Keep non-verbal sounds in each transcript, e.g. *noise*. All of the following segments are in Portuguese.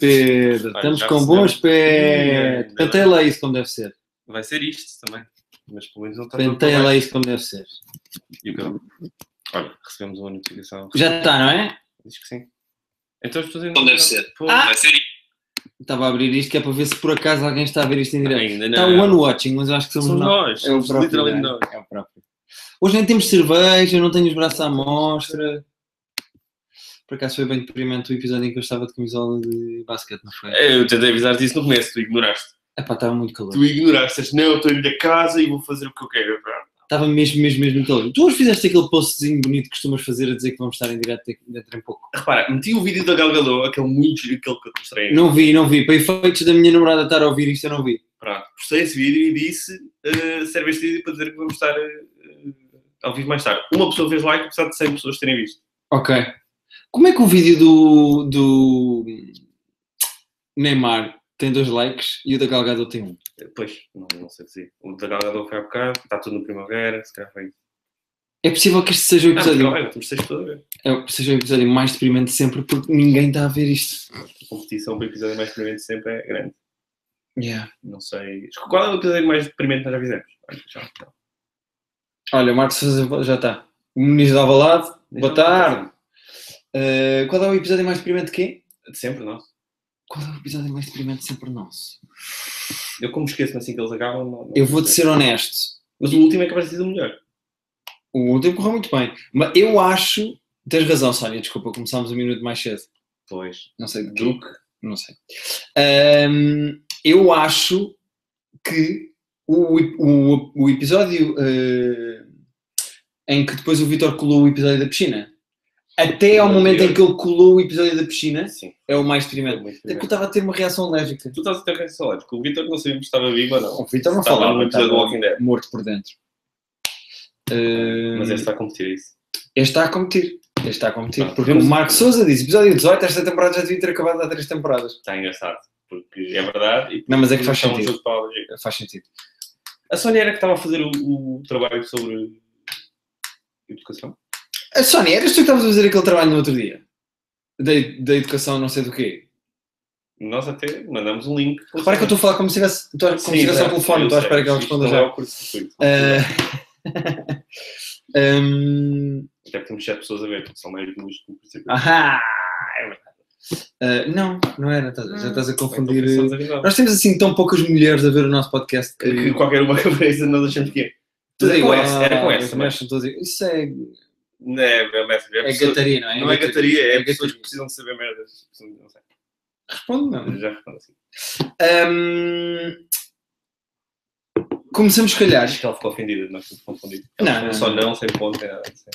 Pedro, estamos com aspecto. ainda Penteia lá isso como deve ser. Vai ser isto também. Mas pelo menos não está Penteia lá isso como deve ser. E o que- Olha, recebemos uma notificação. Já está, não é? Diz que sim. Então ainda Como não- deve ser. Pô, Ah! Vai ser Estava a abrir isto que é para ver se por acaso alguém está a ver isto em direto. ainda Está o One Watching, mas eu acho que somos, Somos nós. nós. É o somos próprio. literalmente é? nós. É o próprio. Hoje nem temos cerveja, eu não tenho os braços à mostra. Por acaso foi bem deprimente o episódio em que eu estava de camisola de basquete, não foi? É, Eu tentei avisar-te isso no começo, tu ignoraste. Epá, estava muito calor. Tu ignoraste, disseste, não, estou indo a casa e vou fazer o que eu quero. Estava mesmo, mesmo, mesmo calor. Tu hoje fizeste aquele postzinho bonito que costumas fazer a dizer que vamos estar em direto dentro em pouco. Repara, meti o vídeo da Gal Gadot, aquele muito giro, aquele que eu te mostrei. Não vi, não vi. Para efeitos da minha namorada estar a ouvir isto, eu não vi. Pronto, postei esse vídeo e disse, uh, serve este vídeo para dizer que vamos estar uh, ao vivo mais tarde. Uma pessoa fez like, apesar de 100 pessoas terem visto. Ok. Como é que o vídeo do, do Neymar tem dois likes e o da Galgado tem um? Depois, não, não sei dizer. O da Gal Gadot foi há bocado, está tudo no primavera, se calhar foi... É possível que este seja o Ah, episódio, primavera, temos seis pessoas a ver. é, seja o episódio mais deprimente de sempre porque ninguém está a ver isto. A competição para o episódio mais deprimente sempre é grande. Yeah. Não sei... Qual é o episódio mais deprimente que nós já fizemos? Olha, já. Olha, o Marcos já está. O Ministro de Alvalade, boa tarde. Uh, qual é o episódio mais deprimente de quê? De sempre, não. Qual é o episódio mais deprimente de sempre nosso? Eu como esqueço-me assim que eles acabam... Não, não Eu vou-te sei. ser honesto. Mas o último é capaz de ser o melhor. O último correu muito bem. Mas eu acho... Tens razão, Sónia, desculpa, começámos um minuto mais cedo. Pois. Não sei de. Duke. Não sei. Ahm, eu acho que o, o, o episódio eh, em que depois o Vitor colou o episódio da piscina, até ao momento em que ele colou o episódio da piscina, Sim. é o mais É muito É que eu estava a ter uma reação alérgica. Tu estás a ter reação porque o Vitor não sabíamos se estava vivo ou não. O Vitor não Estava falava, estava Walking Dead. morto por dentro. Mas este está a competir isso. este está a competir. Este está a competir. Pá, porque podemos- o Marco Souza diz: episódio 18, esta temporada já devia ter acabado há três temporadas. Está engraçado. Porque é verdade. Não, mas é que faz um sentido. Faz sentido. A Sónia era que estava a fazer o, o trabalho sobre educação. A Sónia, eras tu que estavas a fazer aquele trabalho no outro dia? Da, da educação, não sei do quê. Nós até mandamos um link. Repara que eu estou a falar como se tivesse, estou- como se tivesse ao telefone, estou à espera que ela responda já. É o curso-circuito. Ah, *laughs* hum, Até porque temos 7 pessoas a ver, porque são mais duas que o curso-circuito. ahá, é verdade. Ah, não, não era, estás- já estás a confundir. Então, avisar. Nós temos assim tão poucas mulheres a ver o nosso podcast que. Que qualquer uma *laughs* que apareça, nós achamos que é. Tudo Era com igual, essa, era com essa, as mas-. Isso é, Não é, é, é, é pessoa- gataria, não é? Não é gataria, é, é pessoas que precisam de saber merdas. Não sei. Responde, não. Já respondo assim. Hum, começamos, se calhar. Acho que ela ficou ofendida de nós termos confundido. Não, Ela não, só não. sem ponto, nem nada. assim.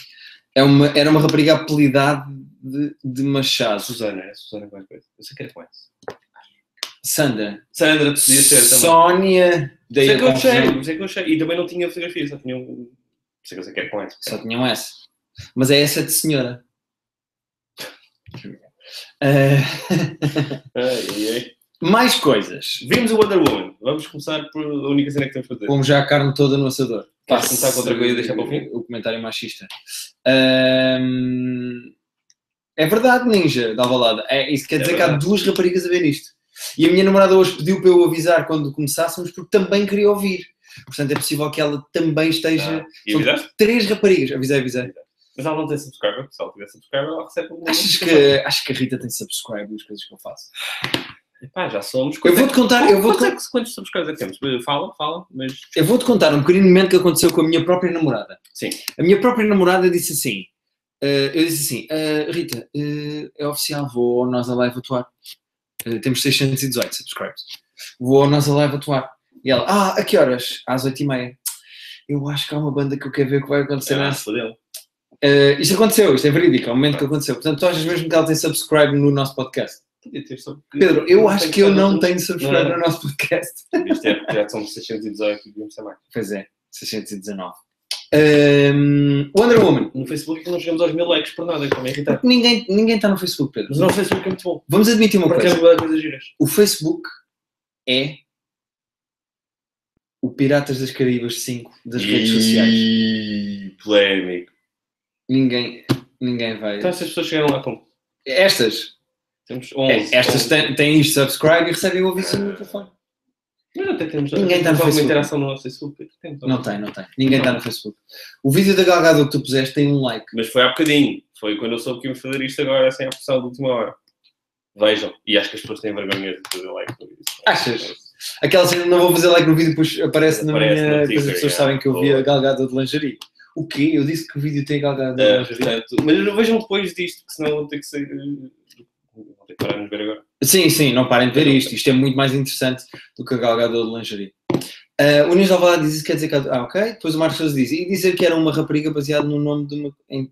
É uma, era uma rapariga apelidada de, de Machado. Susana, é Susana qualquer coisa. Eu sei que era com essa. Sandra. Sandra, podia ser também. Sónia. Daí Sei que eu achei, sei que eu achei. E também não tinha fotografia, só tinha um. Sei que eu sei que era com essa. Só tinham essa. Mas é essa de senhora. *laughs* Ai, ai, ai. mais coisas. Vimos o Wonder Woman. Vamos começar por a única cena que temos para fazer. Pomos já a carne toda no assador. Queres começar com outra coisa e deixar para o fim? O comentário machista. É verdade, Ninja, da balada. É, isso quer É dizer que há duas raparigas a ver isto. E a minha namorada hoje pediu para eu avisar quando começássemos, porque também queria ouvir. Portanto, é possível que ela também esteja. Ah, e avisaste? três raparigas. Avisei, avisei. Mas ela não tem subscriber. Se ela tiver subscriber, ela recebe um Achas que, acho que a Rita tem subscribe nas coisas que eu faço? Pá, já somos. Eu vou-te contar, eu vou-te Quantos, é quantos subscribers é que temos? Fala, fala, mas. Eu vou-te contar um pequenino momento que aconteceu com a minha própria namorada. Sim. A minha própria namorada disse assim: eh, eu disse assim, "Ah, Rita, eh, é oficial, vou ao Nós Alive atuar. Eh, temos 618 subscribers. Vou ao Nós Alive atuar. E ela, ah, a que horas? Às 8h30. Eu acho que há uma banda que eu quero ver o que vai acontecer Ah, fodeu. Eh, isto aconteceu, isto é verídico, é o momento que aconteceu. Portanto, tu achas mesmo que ela tem subscribe no nosso podcast? Podia ter só- Pedro, eu acho que eu não tenho subscribe Não. no nosso podcast. Isto é porque já são 618 e devíamos ser mais. Pois é, 619. Ahm, Wonder Woman. No Facebook é que não chegamos aos mil likes por nada, como é irritante. Ninguém ninguém está no Facebook, Pedro. Mas no Facebook é muito bom. Vamos admitir uma Porque coisa. é uma coisa giras. O Facebook é o Piratas das Caraíbas 5 das redes sociais. E... Polémico. Ninguém, ninguém vai. Então essas pessoas chegaram lá como? Estas. Temos 11. É, Estas 11. têm, têm isto, subscribe e recebem o aviso no telefone. Mas até temos Ninguém está no alguma Facebook. interação no nosso Facebook. Temos, Não tem, não tem. Ninguém está no Facebook. O vídeo da Galgado que tu puseste tem um like. Mas foi há bocadinho. Foi quando eu soube que íamos fazer isto agora, sem a pressão de última hora. Vejam. E acho que as pessoas têm vergonha de fazer like no vídeo. Achas? Aquela cena, não vou fazer like no vídeo, depois aparece na Aparece minha no coisa, as teaser, pessoas é. sabem que eu vi a Galgado de lingerie. O quê? Eu disse que o vídeo tem Ah, lingerie. portanto, mas vejam depois disto, que senão vou ter que sair. eh, Vou ter que parar de ver agora. Sim, sim, não parem de ver isto. Isto é muito mais interessante do que a Galgado de lingerie. Uh, o Nunes Alvalade diz isso, quer dizer que... Ah, ok. Depois o Marcos Sousa diz. E dizer que era uma rapariga baseado no nome de uma... em-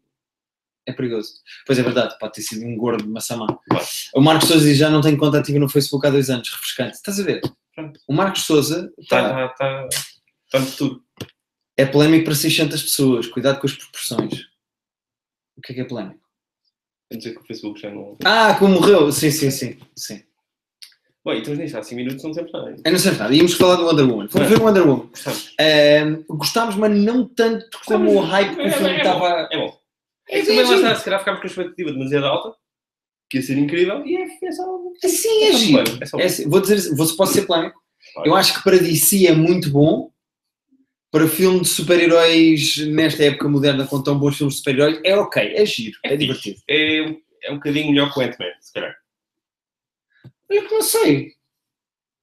É perigoso. Pois é verdade, pode ter sido um gordo de. Claro. O Marcos Sousa diz, já não tenho conta ativa no Facebook há dois anos. Refrescante. Estás a ver? Pronto. O Marcos Sousa tá, Está tá, tá, tá de tudo. É polémico para 600 pessoas. Cuidado com as proporções. O que é que é polémico? Quer dizer que o Facebook já não. Ah, como morreu. Sim, sim, sim. sim. Bom, então nisto há 5 minutos não temos nada. Eu não sei nada. Íamos falar do Wonder Woman. Fomos ver o Wonder Woman. Gostamos. Ahm, gostámos, mas não tanto como o hype que o É, filme é, é estava. É bom. É É, também lá giro. está, se calhar ficámos com a expectativa demasiado alta, que ia ser incrível, e é, é só. Sim, é É só giro. bom, é só bom. É assim, vou dizer, vou, posso ser polémico. Eu acho que para DC é muito bom. Para filme de super-heróis nesta época moderna com tão bons filmes de super-heróis, é ok, é giro, é, É divertido. É, é um bocadinho melhor que o Ant-Man, se calhar. Eu não sei.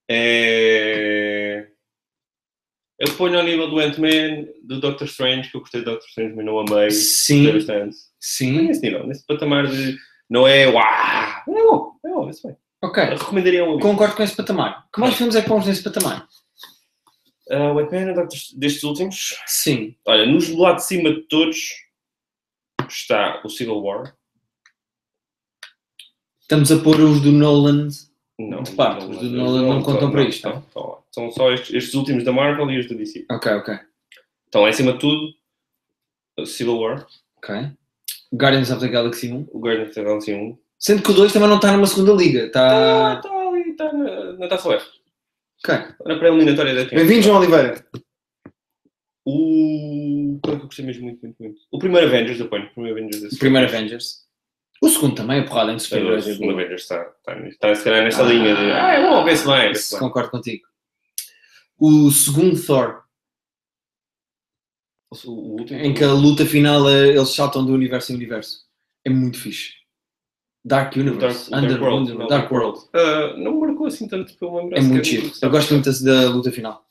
É... Eu ponho ao nível do Ant-Man, do Doctor Strange, que eu gostei do Doctor Strange, mas não amei. Sim, bastante. sim, Nesse nível, nesse patamar de. Não é uau! É bom, é bom, isso bem. ok. Eu recomendaria um. Concordo com esse patamar. Que mais filmes é que pomos nesse patamar? Ah, o Ant-Man, Doctor... destes últimos. Sim. Olha, nos do lado de cima de todos está o Civil War. Estamos a pôr os do Nolan. Não, De parte, os do Nolan não contam para isto, Não, estão lá. São só estes, estes últimos da Marvel e os da DC. Ok, ok. Estão lá em cima de tudo Civil War, Ok. Guardians of the Galaxy 1. o Guardians of the Galaxy 1. Sendo que o 2 também não está numa segunda liga. Está Está. tá ali, está na, na Taça UEFA. Ok. Na pré-eliminatória da Champions. Bem-vindo, João Oliveira. O. Qual é que eu gostei mesmo muito, muito, muito? O primeiro Avengers, eu ponho. O primeiro Avengers. desse O primeiro filme. Avengers. O segundo também, a porrada em O super-heróis é segundo. Avengers está, está, está se calhar nesta Ah. linha de. Ah, é bom, vê-se bem. vê-se bem. Concordo contigo. O segundo Thor, O, o último. em que a luta final eh, eles saltam do universo em universo. É muito fixe. Dark Universe. Dark, Under, Dark World. Dark World. Ah, não me marcou assim tanto me lembro. É muito giro. Eu gosto muito da luta final.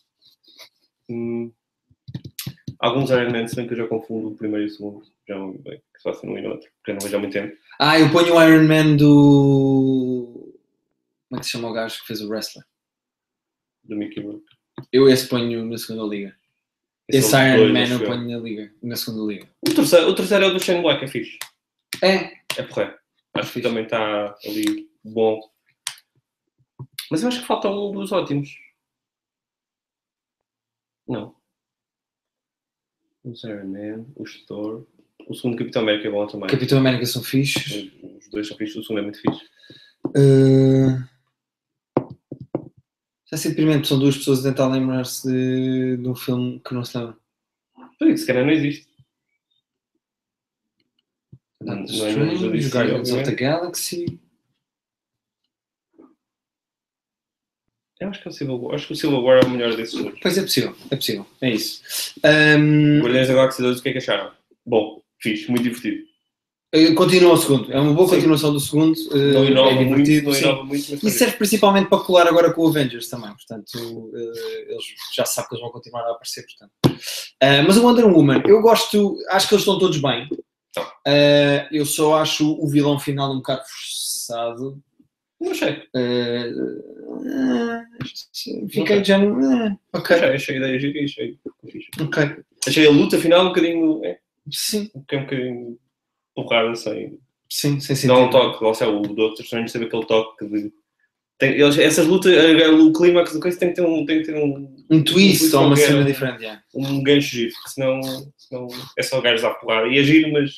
Hum, alguns Iron Man, se bem que eu já confundo o primeiro e o segundo. Já bem, que se faça um e no outro, porque eu não vejo há muito tempo. Ah, eu ponho o Iron Man do. Como é que se chama o gajo que fez o wrestler? Do Mickey Rourke. Eu esse ponho na segunda liga. Esse é o Iron Man eu ponho na liga, na segunda liga. O terceiro, o terceiro é o do Shane Black, é fixe. É, É porreiro. Acho que também está ali bom. Mas eu acho que falta um dos ótimos. Não. Os Iron Man, o Thor. O segundo Capitão América é bom também. Capitão América são fixes. Os- dois são fixos, o segundo é muito fixe. Uh... Já sei primeiro são duas pessoas a tentar lembrar-se de, de um filme que não se lembra. Se calhar não existe. Doctor Não Strange, Guardians of the. Galaxy. Eu acho que é o Civil War. Acho que o Civil War é o melhor desses dois. Pois é possível, é possível. É isso. Um, Guardiões da Galáxia 2, o que é que acharam? Bom, fixe, muito divertido. uh, continua o segundo. É uma boa Sim. continuação do segundo. uh, Não inova é muito, divertido. não sim. inova muito, mas E serve principalmente para colar agora com o Avengers também, portanto, eh, eles já sabem que eles vão continuar a aparecer, portanto. Eh, mas o Wonder Woman, eu gosto, acho que eles estão todos bem. Eh, eu só acho o vilão final um bocado forçado. não achei. Eh, eh, fiquei já no. ok, Achei, achei a ideia gira e achei ok. Achei a luta final um bocadinho. É, Sim, um bocadinho porrada, sem. sim, sem Não há um sentido. toque, lá está, o Doctor Strange teve aquele toque de. Tem, eles, essas lutas, eh, o clímax do coisa tem que ter um, tem que ter um, Um twist ou uma cena um- diferente, yeah. um gancho giro, senão, senão é só gajos à porrada. E é giro, mas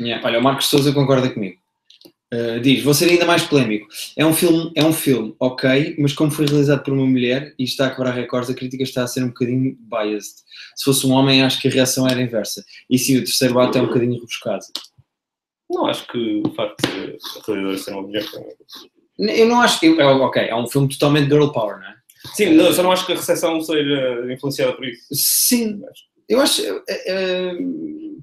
Yeah. Olha, o Marcos Souza concorda comigo. Uh, diz, vou ser ainda mais polémico. É um filme, é um filme, ok, mas como foi realizado por uma mulher e está a quebrar recordes, a crítica está a ser um bocadinho biased. Se fosse um homem, acho que a reação era inversa. E sim, o terceiro ato é um bocadinho rebuscado. Não acho que o facto de a realizadora ser uma mulher. foi- Eu não acho que. é, Ok, é um filme totalmente girl power, não é? Sim, não, só não acho que a recepção seja influenciada por isso. Sim, eu acho. é, é,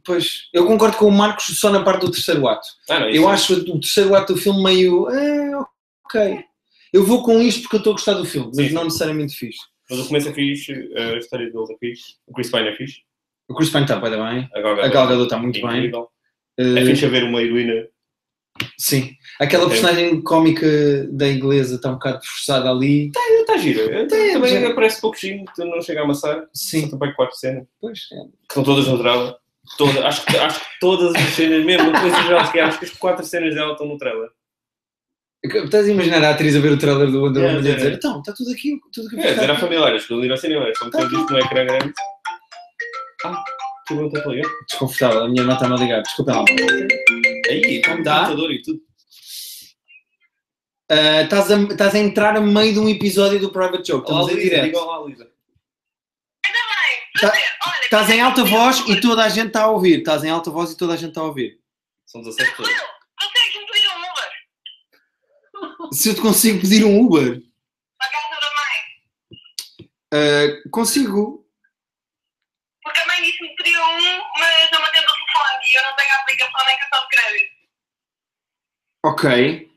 pois, eu concordo com o Marcos só na parte do terceiro ato. Ah, não, Eu isso- acho o terceiro ato do filme meio. É, ok. Eu vou com isto porque eu estou a gostar do filme, mas Sim, não necessariamente fixe. Mas o começo é fixe, a história deles é fixe, o Chris Pine é fixe, O Chris Pine está bem, bem. a Gal Gadot está muito é bem. incrível. Eh, É fixe haver uma heroína. Sim. Aquela Ok. personagem cómica da inglesa está um bocado forçada ali. Está gira. Tem, Também aparece pouquinho, tu não chega a amassar. Sim. São também quatro cenas, Pois, é. que são todas no trailer. Toda, acho, que, acho que todas as cenas, mesmo que acho que as quatro cenas dela estão no trailer. Estás a imaginar a atriz a ver o trailer do Wonder É, Woman e a é. dizer então, está tudo aqui, tudo aqui É, dizer a familiar, as coisas ir ao cinema, só que isto no ecrã grande. Ah, tu não estás a ligar? Desconfortável, a minha irmã está-me a ligar, desculpa lá. Aí, está no Tá. computador e tudo. Ah, Estás a, estás a entrar a meio de um episódio do Private Joke, Olá, estamos em Luísa, direto. diga olá, Luísa. Ainda bem, Tá- Estás em alta voz e toda a gente está a ouvir. Estás em alta voz e toda a gente está a ouvir. São 17 pessoas. Consegues-me pedir um Uber Se eu te consigo pedir um Uber, para a casa da mãe? ah, consigo. Ok.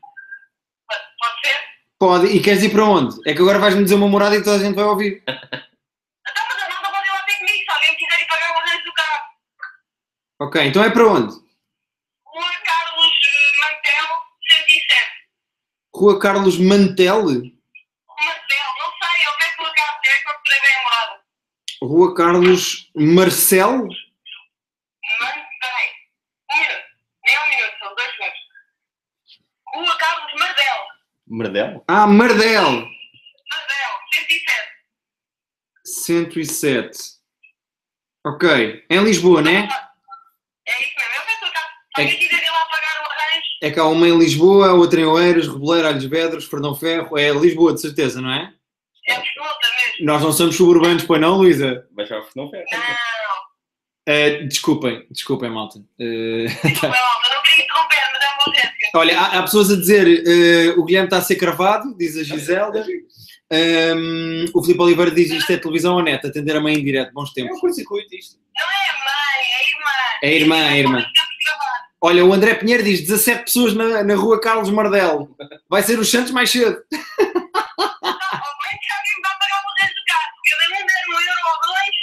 Pode ser? Pode. E queres ir para onde? É que agora vais-me dizer uma morada e toda a gente vai ouvir. *laughs* Então, mas a malta pode ir lá ter comigo se alguém me quiser ir pagar o arranjo do carro. Ok, então é para onde? Rua Carlos eh, Mantel, 107. Rua Carlos Mantel? Marcel, não sei, eu peço uma casa, é que eu escrevi a morada. Rua Carlos Marcel? Mantém. Um minuto. Nem um minuto, são dois segundos. Rua Carlos Mardel. Merdel? Ah, Mardel. Mardel, 107. 107. Ok. Em Lisboa, né? É isso mesmo, eu peço a casa. Se alguém quiser ir lá pagar o arranjo, É que há uma em Lisboa, outra em Oeiras, Reboleiro, Alhos Vedros, Fernão Ferro. É Lisboa, de certeza, não é? é absoluta mesmo. Nós não somos suburbanos, pois não, Luísa? Mas já não foi. Não, Eh, desculpem, desculpem, malta. Eh, desculpa, *laughs* olha, há, há pessoas a dizer eh, o Guilherme está a ser cravado, diz a Giselda. Ehm, o Filipe Oliveira diz isto é televisão ou net, atender a mãe em direto, bons É tempos. um curto-circuito isto. Não é a mãe, é a irmã. É a irmã, é a irmã. Olha, o André Pinheiro diz 17 pessoas na, na rua Carlos Mardel. Vai ser os Santos mais cedo. Não, ao menos que alguém me vai pagar o arranjo do carro. porque Eu nem der um euro ou dois,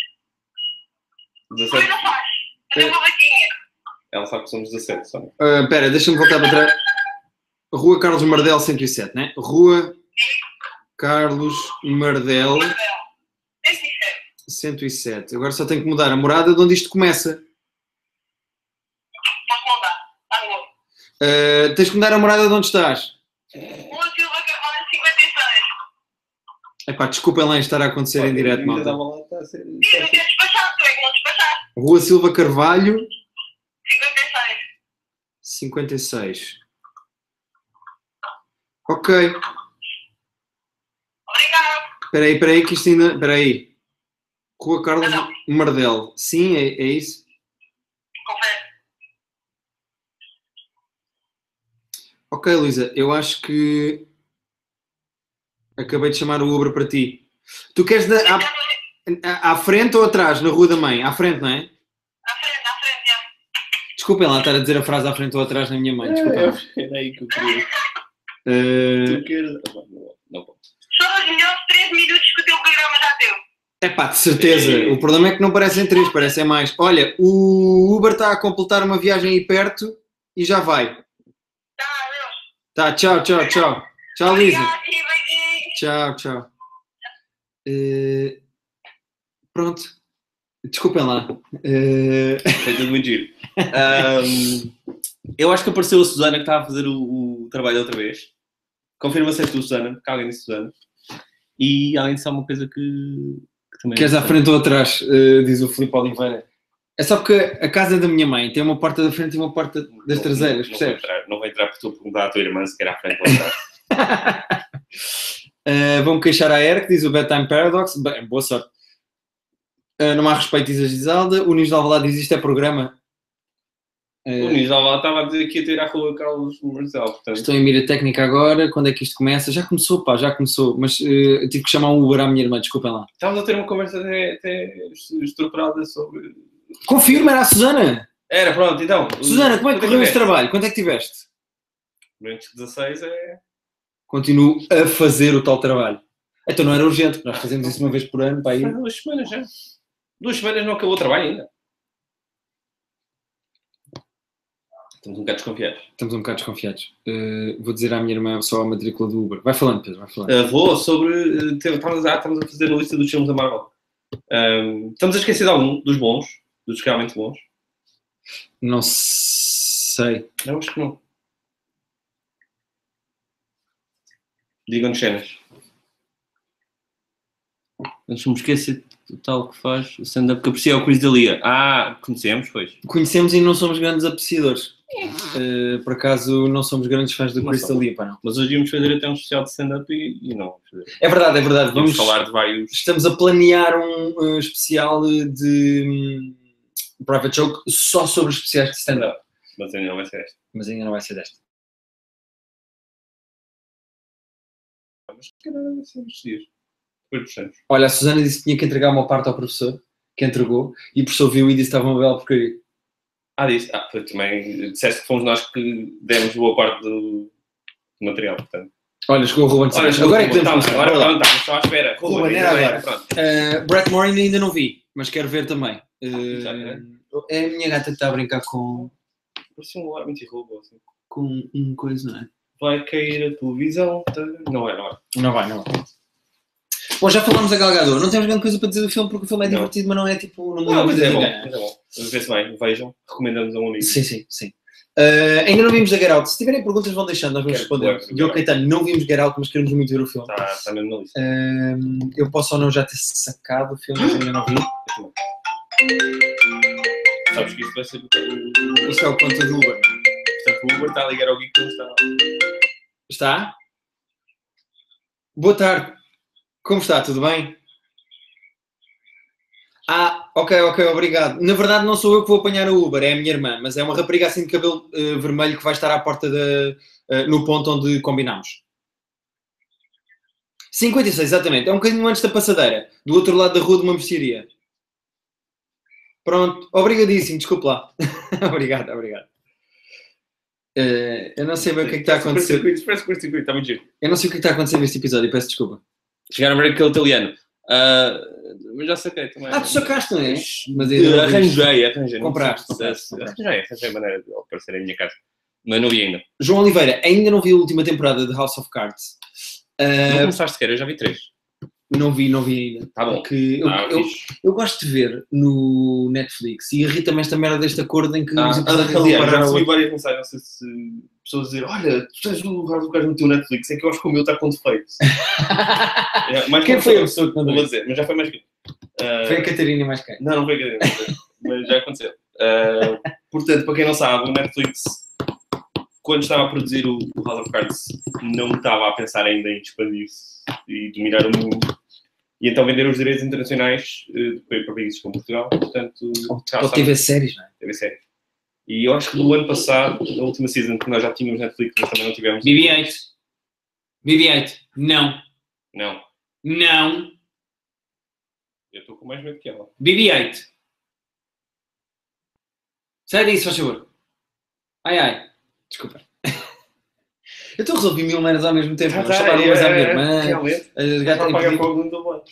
17. coisa faz. Fazer uma vaquinha. Ela sabe que somos 17 só. Ah, Espera, deixa-me voltar para trás. Rua Carlos Mardel 107, né? Rua Carlos Mardel Mardel. 107. 107. Agora só tenho que mudar a morada de onde isto começa. Posso mudar. Está bom. Ah, tens que mudar a morada de onde estás. Rua Silva Carvalho 56. Epá, desculpem lá estar a acontecer em direto, malta. Está a ser. Quer despachar, tu é que não despachar. Rua Silva Carvalho 56. 56. Ok. Obrigado. Espera aí, espera aí, que isto ainda... Espera aí. Rua Carlos Mardel. Sim, é, é isso? Confere. Ok, Luísa, eu acho que acabei de chamar o Uber para ti. Tu queres da, à, à- à frente ou atrás, na Rua da Mãe? À frente, não é? À frente, à frente, já. Desculpem lá estar a dizer a frase à frente ou atrás na minha mãe. Desculpem. Era aí que eu queria. É Tu queres. Não, não pode. São os melhores 3 minutos que o teu programa já deu. é pá, de certeza. O problema é que não parecem três, parecem mais. Olha, o Uber está a completar uma viagem aí perto e já vai. Tá, adeus. Tá, tchau, tchau, tchau. Tchau, beijinhos. Tchau, tchau. Eh, pronto. Desculpem lá. Eh, Foi tudo muito giro. Ahm, eu acho que apareceu a Susana que estava a fazer o, o trabalho outra vez. Confirma se és tu, Susana, que alguém disse Susana. E alguém disse alguma coisa que, que também. Queres à frente ou atrás? eh, diz o Filipe Oliveira. É só porque a casa da minha mãe tem uma porta da frente e uma porta das Não- traseiras, não, percebes? Não vou entrar, não vou entrar porque estou a perguntar à tua irmã se quer à frente ou atrás. *laughs* Uh, Vão-me queixar à ERC, diz o Bedtime Paradox. Bem, boa sorte. Uh, não há respeito, diz a Gisalda. O Ninos de Alvalade diz isto é programa. Eh, O Nizal estava a dizer que ia ter à rua Carlos Marcel, portanto. Estou em mira técnica agora. Quando é que isto começa? Já começou, pá, já começou. Mas eu tive que chamar um Uber à minha irmã, desculpem lá. Estávamos a ter uma conversa até, até estruturada sobre. Confirma, era a Susana. Era, pronto, então. Susana, como é que correu tiveste? trabalho? Quanto é que tiveste? Durante 16 é. Continuo a fazer o tal trabalho. Então não era urgente, nós fazemos isso uma vez por ano, aí. Foi duas semanas já. Duas semanas não acabou o trabalho ainda. Estamos um bocado desconfiados. Estamos um bocado desconfiados. Eh, vou dizer à minha irmã só a matrícula do Uber. Vai falando, Pedro, vai falando. Uh, vou sobre. uh, te- Estamos a, estamos a fazer a lista dos filmes da Marvel. Um, estamos a esquecer de algum, dos bons, dos realmente bons. Não sei. Eu acho que não. Digam-nos cenas. Antes me esquecer do tal que faz o stand-up que aprecia o Chris D'Elia. Ah, conhecemos, pois. Conhecemos e não somos grandes apreciadores. Eh, por acaso não somos grandes fãs do Não Crystal pá, não. Mas hoje íamos fazer até um especial de stand-up e, e não. É verdade, é verdade. Vamos, Vamos, falar de vários. Estamos a planear um eh, especial de hum, Private Joke só sobre especiais de stand-up. Mas ainda não vai ser esta. Mas ainda não vai ser desta. Mas vai ser estes dias. Depois puxamos. Olha, a Susana disse que tinha que entregar uma parte ao professor, que entregou, e o professor viu e disse que estava uma bela porcaria. Ah, disse. Ah, foi também. Disseste que fomos nós que demos boa parte do, material, portanto. Olha, chegou o Ruben Olha, Santos. Agora é que começar. Agora estamos só à espera. Ruben, Ruben, era bem, agora. Pronto. Uh, Brett Morin ainda não vi, mas quero ver também. Uh, é a minha gata que está a brincar com, Parecia um ar muito roubo, assim. com um coisa, não é? Vai cair a televisão. tá? Não é, não é. Não vai, não vai. Bom, já falámos da Galgador. Não temos grande coisa para dizer do filme porque o filme é Não. divertido, mas não é tipo. Não, Não, a mas é bom. Mas é bom. Vê-se bem, vejam. Recomendamos a um amigo. Sim, sim, sim. Uh, ainda não vimos a Get Out. Se tiverem perguntas, vão deixando, nós vamos responder. Diogo Caetano, não vimos Get Out, mas queremos muito ver o filme. Está está mesmo na lista. Uh, eu posso ou não já ter sacado o filme, mas ainda não vi. Sabes que isto vai ser. o- Isto é o conta do Uber. Portanto, o Uber está a ligar ao Geek que não está. Está? Boa tarde. Como está? Tudo bem? Ah, ok, ok, obrigado. Na verdade, não sou eu que vou apanhar o Uber, é a minha irmã, mas é uma rapariga assim de cabelo eh, vermelho que vai estar à porta da, eh, no ponto onde combinámos. 56, exatamente. É um bocadinho antes da passadeira, do outro lado da rua de uma mercearia. Pronto, obrigadíssimo, desculpe lá. *laughs* obrigado, obrigado. Eh, eu não sei bem o que é que está a acontecer. Eu não sei o é que está a acontecer neste episódio, peço desculpa. Chegaram a ver aquele italiano. Ah, mas já saquei também. Ah, tu sacaste, não é? Mas Eh, ainda não viste. arranjei, arranjei. não Compraste, compraste, se- compraste. Arranjei, arranjei a maneira de aparecer em minha casa. Mas não vi ainda. João Oliveira, ainda não vi a última temporada de House of Cards. Não Ah, começaste sequer, eu já vi três. Não vi, não vi ainda. Tá bom. Porque eu, Ah, eu, eu gosto de ver no Netflix e irrita-me esta merda deste acordo em que Ah, os episódios vão aliás, já recebi várias mensagens, não sei se pessoas dizer olha, tu tens o House of Cards no teu Netflix, é que eu acho que o meu está com defeito. *laughs* É, mais Quem que foi a pessoa que mandou vou dizer, mas já foi mais que. Ah, Foi a Catarina mais quem? Não, não foi que mas já aconteceu. Ah, portanto, para quem não sabe, o Netflix, quando estava a produzir o, o House of Cards, não estava a pensar ainda em expandir-se e dominar o mundo. E então vender os direitos internacionais eh, para países como Portugal. Portanto, Ou TV séries, não é? TV série. E eu acho que do ano passado, na última season, que nós já tínhamos Netflix, mas também não tivemos. BB-8. BB-8. Não. Não, Não. eu estou com mais medo que ela. BB-8. Sai disso, faz favor. Ai, ai. Desculpa. Eu estou a resolver mil merdas ao mesmo tempo. Vou chamar umas à minha irmã. Realmente. a Já gata apaga em fogo no teu lado.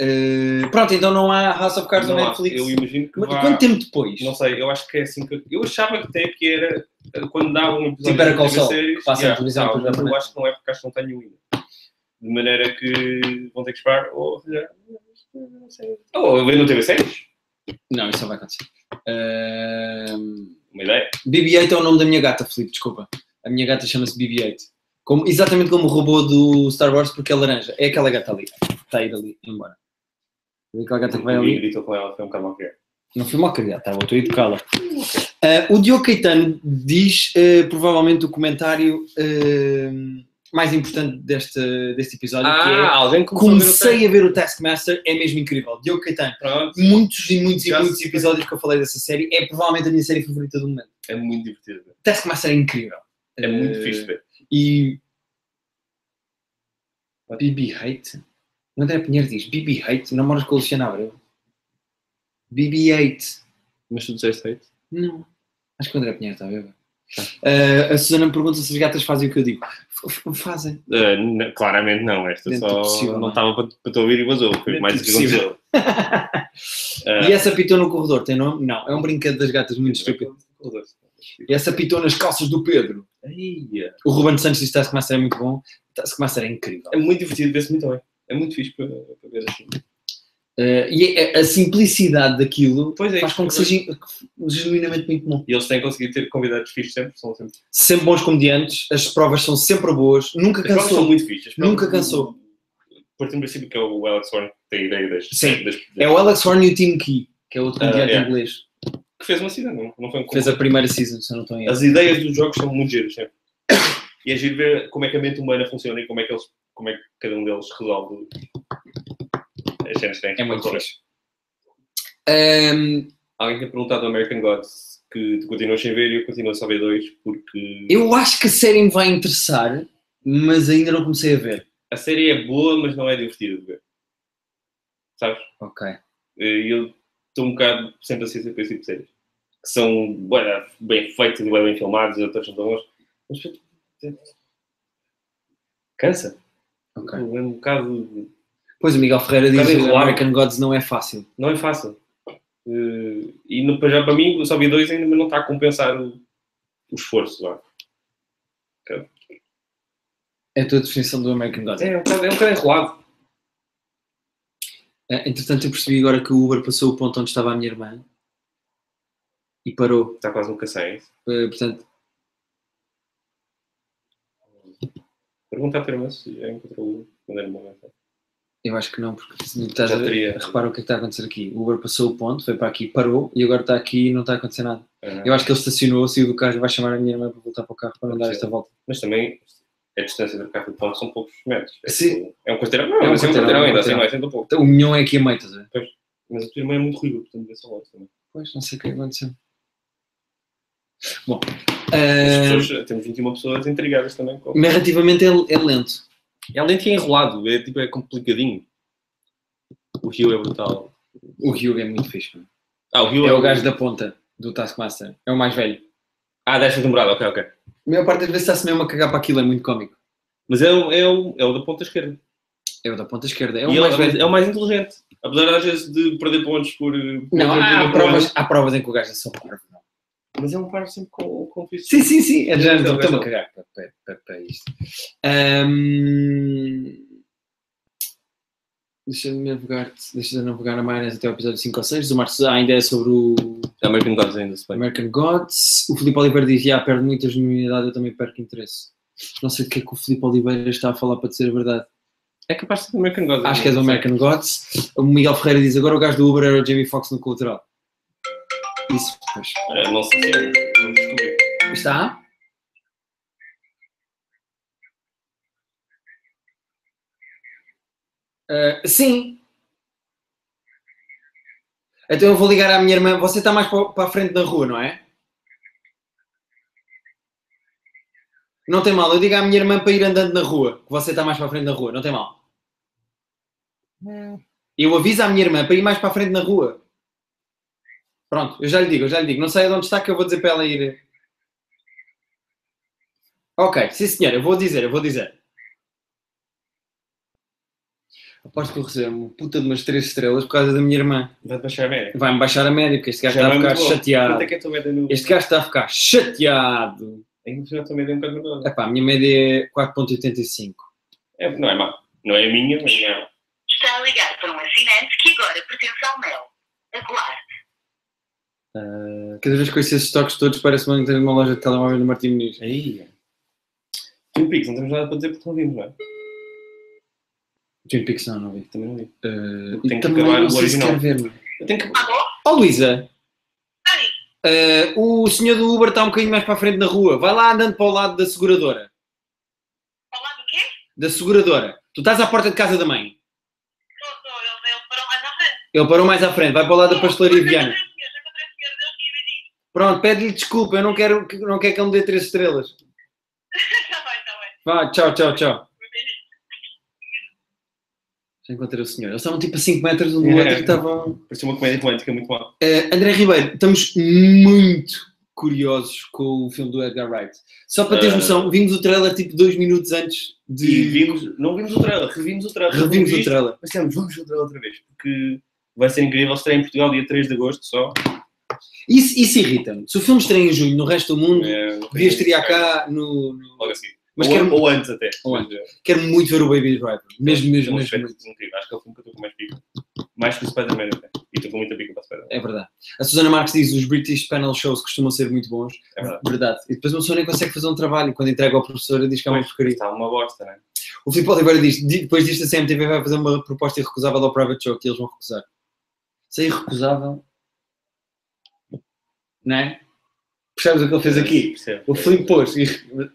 Uh, Pronto, então não há House of Cards Não no há. Netflix. Eu imagino que Mas vá- quanto tempo depois? Não sei, eu acho que é assim que. Eu achava que até que era eh, quando dava um episódio Tipo, era de séries, que passa na yeah, televisão, mas para eu acho que não é porque acho que não tenho ainda. De maneira que vão ter que esperar ou arranjar. não sei. Ou ver no TV séries. Não, isso não vai acontecer. Uh, Uma ideia. BB-8 é o nome da minha gata, Filipe, desculpa. A minha gata chama-se BB-8. Como, exatamente como o robô do Star Wars, porque é laranja. É aquela gata ali. Está a ir ali, embora. É aquela gata que vai ali. gritou com ela, foi um bocado mal criado. Não fui mal criado, tá, eu estou a educá-la. Ah, o Diogo Caetano diz, ah, provavelmente, o comentário. ah, mais importante deste, deste episódio, que Ah, é alguém comecei a ver o Taskmaster, é mesmo incrível. Diogo Caetano. Pronto, Muitos e muitos e muitos episódios que eu falei dessa série, é provavelmente a minha série favorita do momento. é muito divertido. Taskmaster é incrível. É muito Eh, fixe. E. BB Hate? O André Pinheiro diz: BB Hate? Namoras com o Luciano Abreu? BB Hate? Mas tu disseste hate? Não. Acho que o André Pinheiro está a ver. Eh, a Susana me pergunta se as gatas fazem o que eu digo. F- Fazem. Uh, claramente não, esta Dentro só possível, não é? estava para, para te ouvir e vazou. Foi Dentro mais que aconteceu. *laughs* *laughs* E essa pitou no corredor tem nome? Não. É um brinquedo das gatas muito estúpido. E essa pitou nas calças do Pedro. O Ruben Santos disse que Taskmaster é muito bom. Taskmaster é incrível. É muito divertido ver-se muito bem. É muito fixe para, para ver assim. Eh, e a, a simplicidade daquilo Pois é, faz com que isso, seja genuinamente muito bom. E eles têm conseguido ter convidados fixos sempre, são sempre. Sempre bons comediantes, as provas são sempre boas, nunca As provas são cansou. muito fixas. Nunca cansou. Partindo do princípio que é o Alex Horn que tem a ideia das. Sim. das- É o Alex Horn e o Tim Key, que é outro Ah, comediante yeah. inglês. Que fez uma cena, não, não foi um Fez a primeira season, se não estou em. As ideias dos jogos são muito giras sempre. E é giro ver como é que a mente humana funciona e como é que, eles, como é que cada um deles resolve as cenas que têm. É muito fixe. Ahm, Alguém tem perguntado ao American Gods que tu continuas sem ver e eu continuo só a ver dois porque eu acho que a série me vai interessar, mas ainda não comecei a ver. a série é boa, mas não é divertida de ver. Sabes? Ok. E eu estou um bocado sempre a ser esse tipo de séries. Que são bué, bem feitas e bem filmadas e outras são boas. Mas cansa. ok. É um bocado. Pois o Miguel Ferreira diz que. American Gods não é fácil. Não é fácil. Eh, e no, já para mim, só vi dois ainda, mas não está a compensar o, o esforço. Vá. É a tua definição do American Gods. É um bocado, é um bocado enrolado. Eh, Entretanto, eu percebi agora que o Uber passou o ponto onde estava a minha irmã e parou. Está quase um cacém. Eh, portanto, Pergunta à tua irmã se já encontrou o quando era uma eu acho que não, porque estás Já a teria. repara o que é que está a acontecer aqui. O Uber passou o ponto, foi para aqui, parou e agora está aqui e não está a acontecer nada. Ah, Eu acho que ele estacionou, saiu do carro e vai chamar a minha irmã para voltar para o carro para não dar esta volta. Mas também a distância do carro de ponto são poucos metros. É, Sim. tipo- é um quarteirão. Não, É um é um quarteirão, ainda é um assim, não é sendo um pouco. Então, o milhão é aqui a meio, estás a ver? Mas a tua irmã é muito ruiva, portanto, vê só também. Pois, não sei o que aconteceu. Bom, eh, pessoas, temos 21 pessoas intrigadas também. Com... narrativamente é, é lento. É além de enrolado, é, tipo, é complicadinho. O Rio é brutal. O Hugh é muito fixe. Ah, o Rio É o gajo da ponta do Taskmaster. É o mais velho. Ah, desta temporada, ok, ok. A maior parte das vezes está-se mesmo a cagar para aquilo, é muito cómico. Mas é o, é o, é o da ponta esquerda. É o da ponta esquerda. É o e mais velho. é o mais inteligente. Apesar às vezes de perder pontos por. por Não, há, por- provas, há provas em que o gajo é só parvo. não. Mas é um par sempre com, com fixe. Sim, sim, sim. É de género, estou-me a cagar para, para, para, para isto. Ahm, Deixa-me navegar, deixa navegar a maionese até o episódio 5 ou 6. O Marcos ainda é sobre o American Gods ainda se bem. American Gods. O Filipe Oliveira diz: Já perde muita genuinidade, eu também perco interesse. Não sei o que é que o Filipe Oliveira está a falar para dizer a verdade. É capaz de ser do American Gods. Acho que é do American Gods. O Miguel Ferreira diz: Agora o gajo do Uber era o Jamie Foxx no Cultural. Isso, pois. Ah, Não sei se é. Descobrir. Está? Ah, sim. Então eu vou ligar à minha irmã. Você está mais para, a frente da rua, não é? Não tem mal. Eu digo à minha irmã para ir andando na rua. Que você está mais para a frente da rua. Não tem mal. Eu aviso à minha irmã para ir mais para a frente na rua. Pronto, eu já lhe digo, eu já lhe digo. Não sei de onde está que eu vou dizer para ela ir. Ok, sim senhor, eu vou dizer, eu vou dizer. Aposto que eu recebo uma puta de umas 3 estrelas por causa da minha irmã. Vai baixar a média. Vai-me baixar a média, porque este gajo Já está a ficar chateado. Quanto é que é a tua média no. Este gajo está a ficar chateado. Cima a tua média é um bocado menor. Epá, a minha média é 4.85. É, não é má. Não é a minha, mas não é. Está a ligar para um assinante que agora pertence ao Mel. Aguarde. Ah, cada vez que ouço esses toques todos parece uma uma loja de telemóvel do Martim Muniz. Aí. Twin Peaks, não temos nada para dizer porque não vimos, não é? Twin Peaks não, não vi. Também não vi. Ah, Tem e que acabar não o se original. quer ver. Eu tenho que. Ó Luísa, ah, o senhor do Uber está um bocadinho mais para a frente na rua. Vai lá andando para o lado da seguradora. falar do quê? da seguradora. Tu estás à porta de casa da mãe. Estou, estou, ele, ele parou mais à frente. Ele parou mais à frente, vai para o lado da pastelaria Viana. Pronto, pede-lhe desculpa, eu não quero, que- não quero que ele me dê três estrelas. Está bem, está bem. Vá, tchau, tchau, tchau. Já encontrei o senhor. Eles estavam tipo a 5 metros um do É. outro e estavam. Parecia uma comédia romântica muito mal. Eh, André Ribeiro, estamos muito curiosos com o filme do Edgar Wright. Só para teres Ah. noção, vimos o trailer tipo dois minutos antes E de. vimos, não vimos o trailer, revimos o trailer. Revimos o trailer. Mas dissemos, vamos ver o trailer outra vez, porque vai ser incrível. Estreia em Portugal dia 3 de agosto só. Isso, isso irrita-me. Se o filme estreia em junho no resto do mundo, É, devia estrear cá no. no- Logo assim. Mas ou, quero, ou antes até. Ou antes. é, quero muito ver o Baby Driver. Mesmo, mesmo, é um mesmo. muito. incrível. Acho que é o filme que eu estou com mais pica. Mais que o Spider-Man até. E estou com muita pica para o Spider-Man. É verdade. A Susana Marques diz os British Panel Shows costumam ser muito bons. É verdade. Verdade. E depois uma pessoa nem consegue fazer um trabalho. E quando entrega ao professor, diz que é uma porcaria. Está uma bosta, não é? O Filipe Oliveira diz, di- depois disto a CMTV vai fazer uma proposta irrecusável ao Private Show, que eles vão recusar. Se é irrecusável, não é? Percebes o que ele fez aqui? Percebo. O Filipe pôs, e-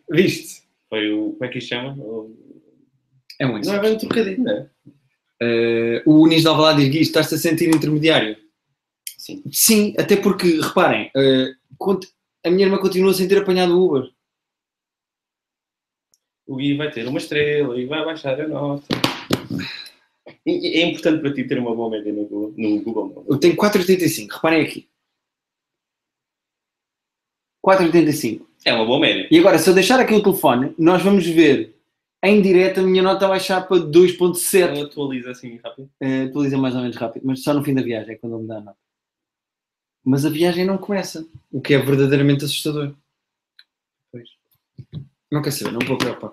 viste? Foi o. Como é que isto chama? O- É um Não é bem um trocadilho, não é? Eh, o Unis de Alvalade diz, Gui, estás-te a sentir intermediário? Sim. Sim, até porque, reparem, cont- a minha irmã continua sem ter apanhado o Uber. O Gui vai ter uma estrela e vai baixar a nota. E- É importante para ti ter uma boa média no Google. No Google. Eu tenho 4,85, reparem aqui. 4,85. É uma boa média. E agora, se eu deixar aqui o telefone, nós vamos ver em direto a minha nota baixar para 2.7. Ela atualiza assim rápido. Uh, atualiza mais ou menos rápido, mas só no fim da viagem é quando ele me dá a nota. Mas a viagem não começa, o que é verdadeiramente assustador. Pois. Não quer saber, não vou preocupar.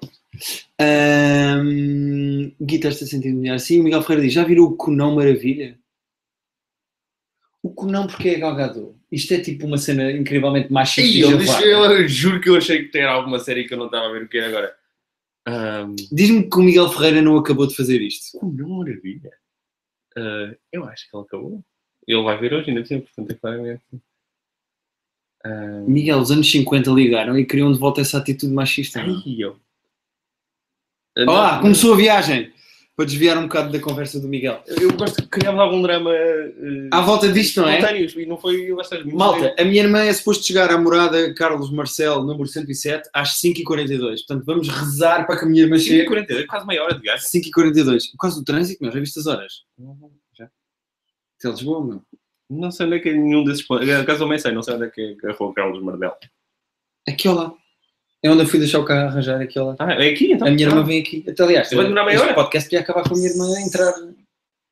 Um, Guita está sentindo melhor. Sim, o Miguel Ferreira diz: já viram o Conão Maravilha? O Conão porque é galgador. Isto é tipo uma cena incrivelmente machista e eu, eu juro que eu achei que era alguma série que eu não estava a ver o que era agora. Um, Diz-me que o Miguel Ferreira não acabou de fazer isto. não maravilha. Ah, eu acho que ele acabou. Ele vai ver hoje, ainda por cima, portanto é claramente. Ah, Miguel, os anos 50 ligaram e queriam de volta essa atitude machista. ai, eu. Olá, começou a viagem! Para desviar um bocado da conversa do Miguel. Eu gosto que criámos algum drama. Uh, À volta disto, não é? e não foi lá muito Malta, a minha irmã é suposto chegar à morada Carlos Marcelo, número 107, às 5h42. Portanto, vamos rezar para que a minha irmã chegue. 40, quase meia hora de viagem. 5h42. Por causa do trânsito, meu, já viste as horas? Já. Até Lisboa, meu. Não sei onde é que é nenhum desses pontos. Casualmente sei, não sei onde é que é a Rua Carlos Mardel. Aqui ao lado. É onde eu fui deixar o carro arranjar, lado. Ah, é aqui então? A minha irmã Ah, vem aqui. Até, aliás, Vai demorar meia hora? podcast podia acabar com a minha irmã a entrar.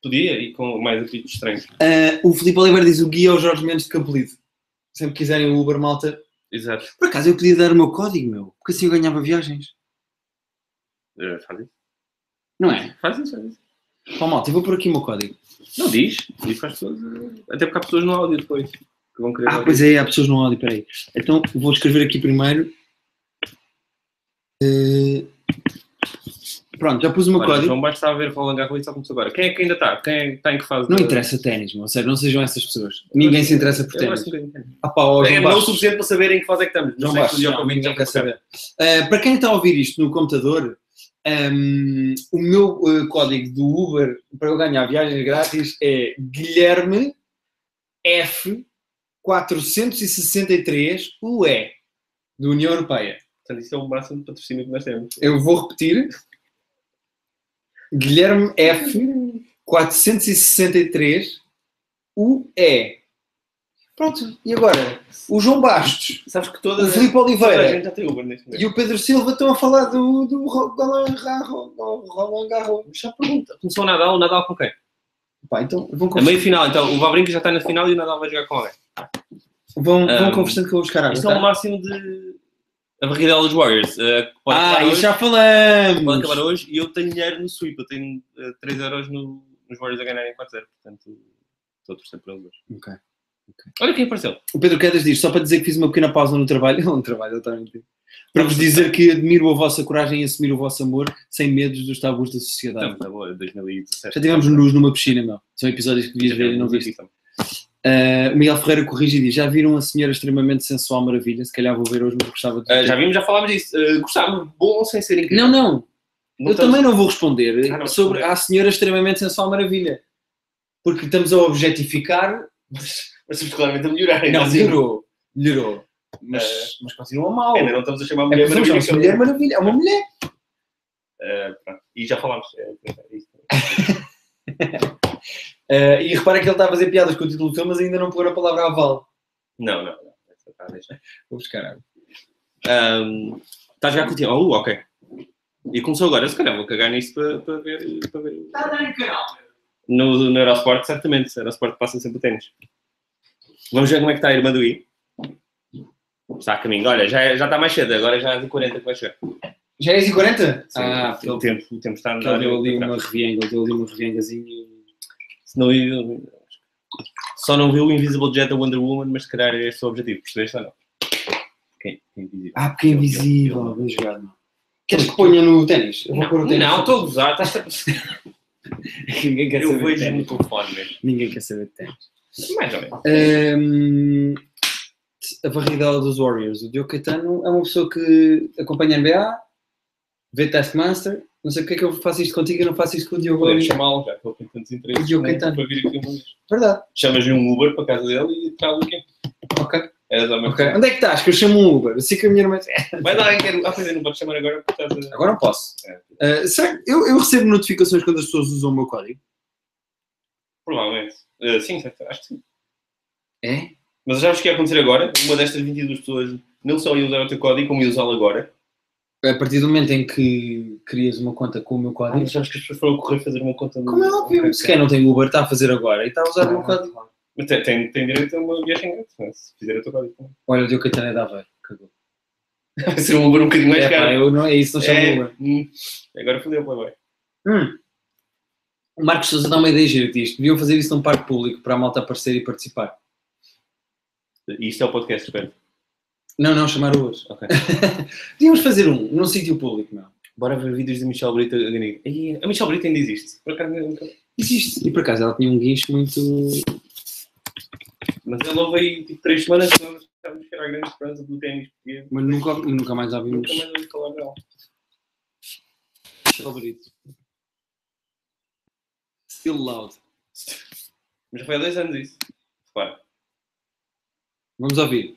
Podia, e com mais apitos estranhos. Ah, o Filipe Oliveira diz o guia ao Jorge Mendes de Campelido. Sempre quiserem o Uber, malta. Exato. Por acaso eu podia dar o meu código, meu. Porque assim eu ganhava viagens. Eh, Faz isso. Não é? Faz isso, faz isso. Ó, malta, eu vou por aqui o meu código. Não diz. Diz para as pessoas. eh, Até porque há pessoas no áudio depois. Que vão querer Ah, ouvir. pois é, há pessoas no áudio, peraí. Então vou escrever aqui primeiro. Eh, Pronto, já pus o meu Olha, código. João Baixo está a ver Roland Garros e só começou agora. Quem é que ainda está? Quem é que está em que fase? Não de- interessa ténis, meu. Sério, não sejam essas pessoas. Ninguém se interessa por ténis. Ah pá, ó, É não o Bastos. suficiente para saber em que fase é que estamos. O não, já quer saber. Uh, para quem está a ouvir isto no computador, um, o meu uh, código do Uber para eu ganhar viagens grátis é Guilherme F 463 UE da União Europeia. Portanto, isso é o máximo de patrocínio que nós temos. Eu vou repetir. Guilherme F 463 UE. Pronto, e agora? O João Bastos, Sabes que o toda, Filipe toda a Oliveira gente já tem Uber neste momento. e o Pedro Silva estão a falar do, do Ro- Roland Garros. Roland Garros. Já pergunta. Começou o Nadal, o Nadal com quem? Pá, então vão A conversando, meio final, então. O Vavrinca já está na final e o Nadal vai jogar com alguém. vão, vão conversando que eu vou buscar água. Isto é tá? o máximo de. A barrida dos Warriors. pode Ah, isso hoje, já falamos! Pode acabar hoje e eu tenho dinheiro no Sweep. Eu tenho eh, 3 euros no, nos Warriors a ganharem 4-0. Portanto, estou a torcer por eles hoje. Ok. Olha quem apareceu. O Pedro Quedas diz, só para dizer que fiz uma pequena pausa no trabalho, *laughs* não no trabalho, eu estava. Para vos dizer que admiro a vossa coragem em assumir o vosso amor sem medos dos tabus da sociedade. Então, tá boa, 2017. Já tivemos luz numa piscina, meu. São episódios que devias ver e não viste. Uh, o Miguel Ferreira corrige e diz: Já viram a senhora extremamente sensual maravilha? Se calhar vou ver hoje, mas gostava de. Eh, já vimos, já falámos disso. Uh, gostava. Bom sem ser incrível. Não, não. Não eu estamos- também não vou responder Ah, não sobre a senhora extremamente sensual maravilha. Porque estamos a objetificar. Mas estamos claramente a melhorar. Não, assim. melhorou. Melhorou. Mas, mas continua mal. Ainda não estamos a chamar a É Mulher não Maravilha. chama-se Mulher Maravilha. É uma mulher. Pronto. E já falámos. É, é isso. *laughs* Eh, e repara que ele está a fazer piadas com o título do filme, mas ainda não pôr a palavra aval. Não, não. não. Vou buscar água. Ahm, Está a jogar com o time. Oh, ok. E começou agora. Se calhar vou cagar nisso para, para ver. Para ver. Está a dar em canal. No, no Eurosport, certamente. O Eurosport passa sempre o ténis. Vamos ver como é que está a irmã do I. Está a caminho. Olha, já, já está mais cedo. Agora já é de 40 que vai chegar. Já é 40? Sim, Ah, o, tempo, o tempo está a andar. ele deu ali atrás. uma revienga, ele deu ali uma reviengazinha. Não, eu- só não viu o Invisible Jet da Wonder Woman, mas se calhar é esse o objetivo. Percebeste ou não? Quem? Quem é invisível? Ah, porque é invisível. Bem jogado. Queres que ponha no ténis? Eu vou pôr o Não, ténis. não, estou a gozar. Estás a... *laughs* Ninguém quer Eu saber de vejo ténis. no telefone mesmo. Ninguém quer saber de ténis. Mais ou menos. Hum, a varridela dos Warriors. O Diogo Caetano é uma pessoa que acompanha a NBA, vê Taskmaster. Não sei porque é que eu faço isto contigo e não faço isto com o Diogo. Podemos chamá-lo, já que ele tem tantos interesses. Diogo Caetano. Para vir aqui uma vez. Verdade. Chamas-lhe um Uber para a casa dele e. Ok. És ao mesmo ok. tempo. Onde é que estás? Que eu chamo um Uber. Sei que a minha irmã. *laughs* Vai dar, quero... ah, pois é, não podes chamar agora porque estás a... Agora não posso. É, Uh, será que eu, eu recebo notificações quando as pessoas usam o meu código? provavelmente. Uh, sim, certo, acho que sim. É? Mas já o que ia acontecer agora? Uma destas 22 pessoas não só ia usar o teu código, como ia usá-lo agora. A partir do momento em que crias uma conta com o meu Ah, código. mas sabes que as pessoas foram correr fazer uma conta no... Como é óbvio. Ok, Se quem não tem Uber está a fazer agora e está a usar o meu código. Mas tem, tem, tem direito a uma viagem grátis, não é? se fizer o teu código também. Olha, o Diogo Caetano é da Aveiro. Cagou. Vai ser um Uber um bocadinho mais É, pá, caro. eu não, é isso, não chamo É, Uber. hum, agora fodeu, Playboy. Hum. O Marcos Sousa dá uma ideia gira disto. Deviam fazer isso num parque público para a malta aparecer e participar. Isto é o podcast, espero. Não, não, chamar hoje. Ok. *laughs* Devíamos fazer um, num sítio público, não. Bora ver vídeos de Michel Brito a ganhar. A Michel Brito ainda existe. Por acaso, nunca- Existe. E por acaso ela tinha um guincho muito. Mas ele houve aí tipo, três semanas que nós estávamos a a grande esperança do ténis português. Mas nunca, nunca mais a ouvimos. Nunca mais ouvi falar dela. Favorito. Still loud. Mas já foi há dois anos isso. Repara. Vamos ouvir.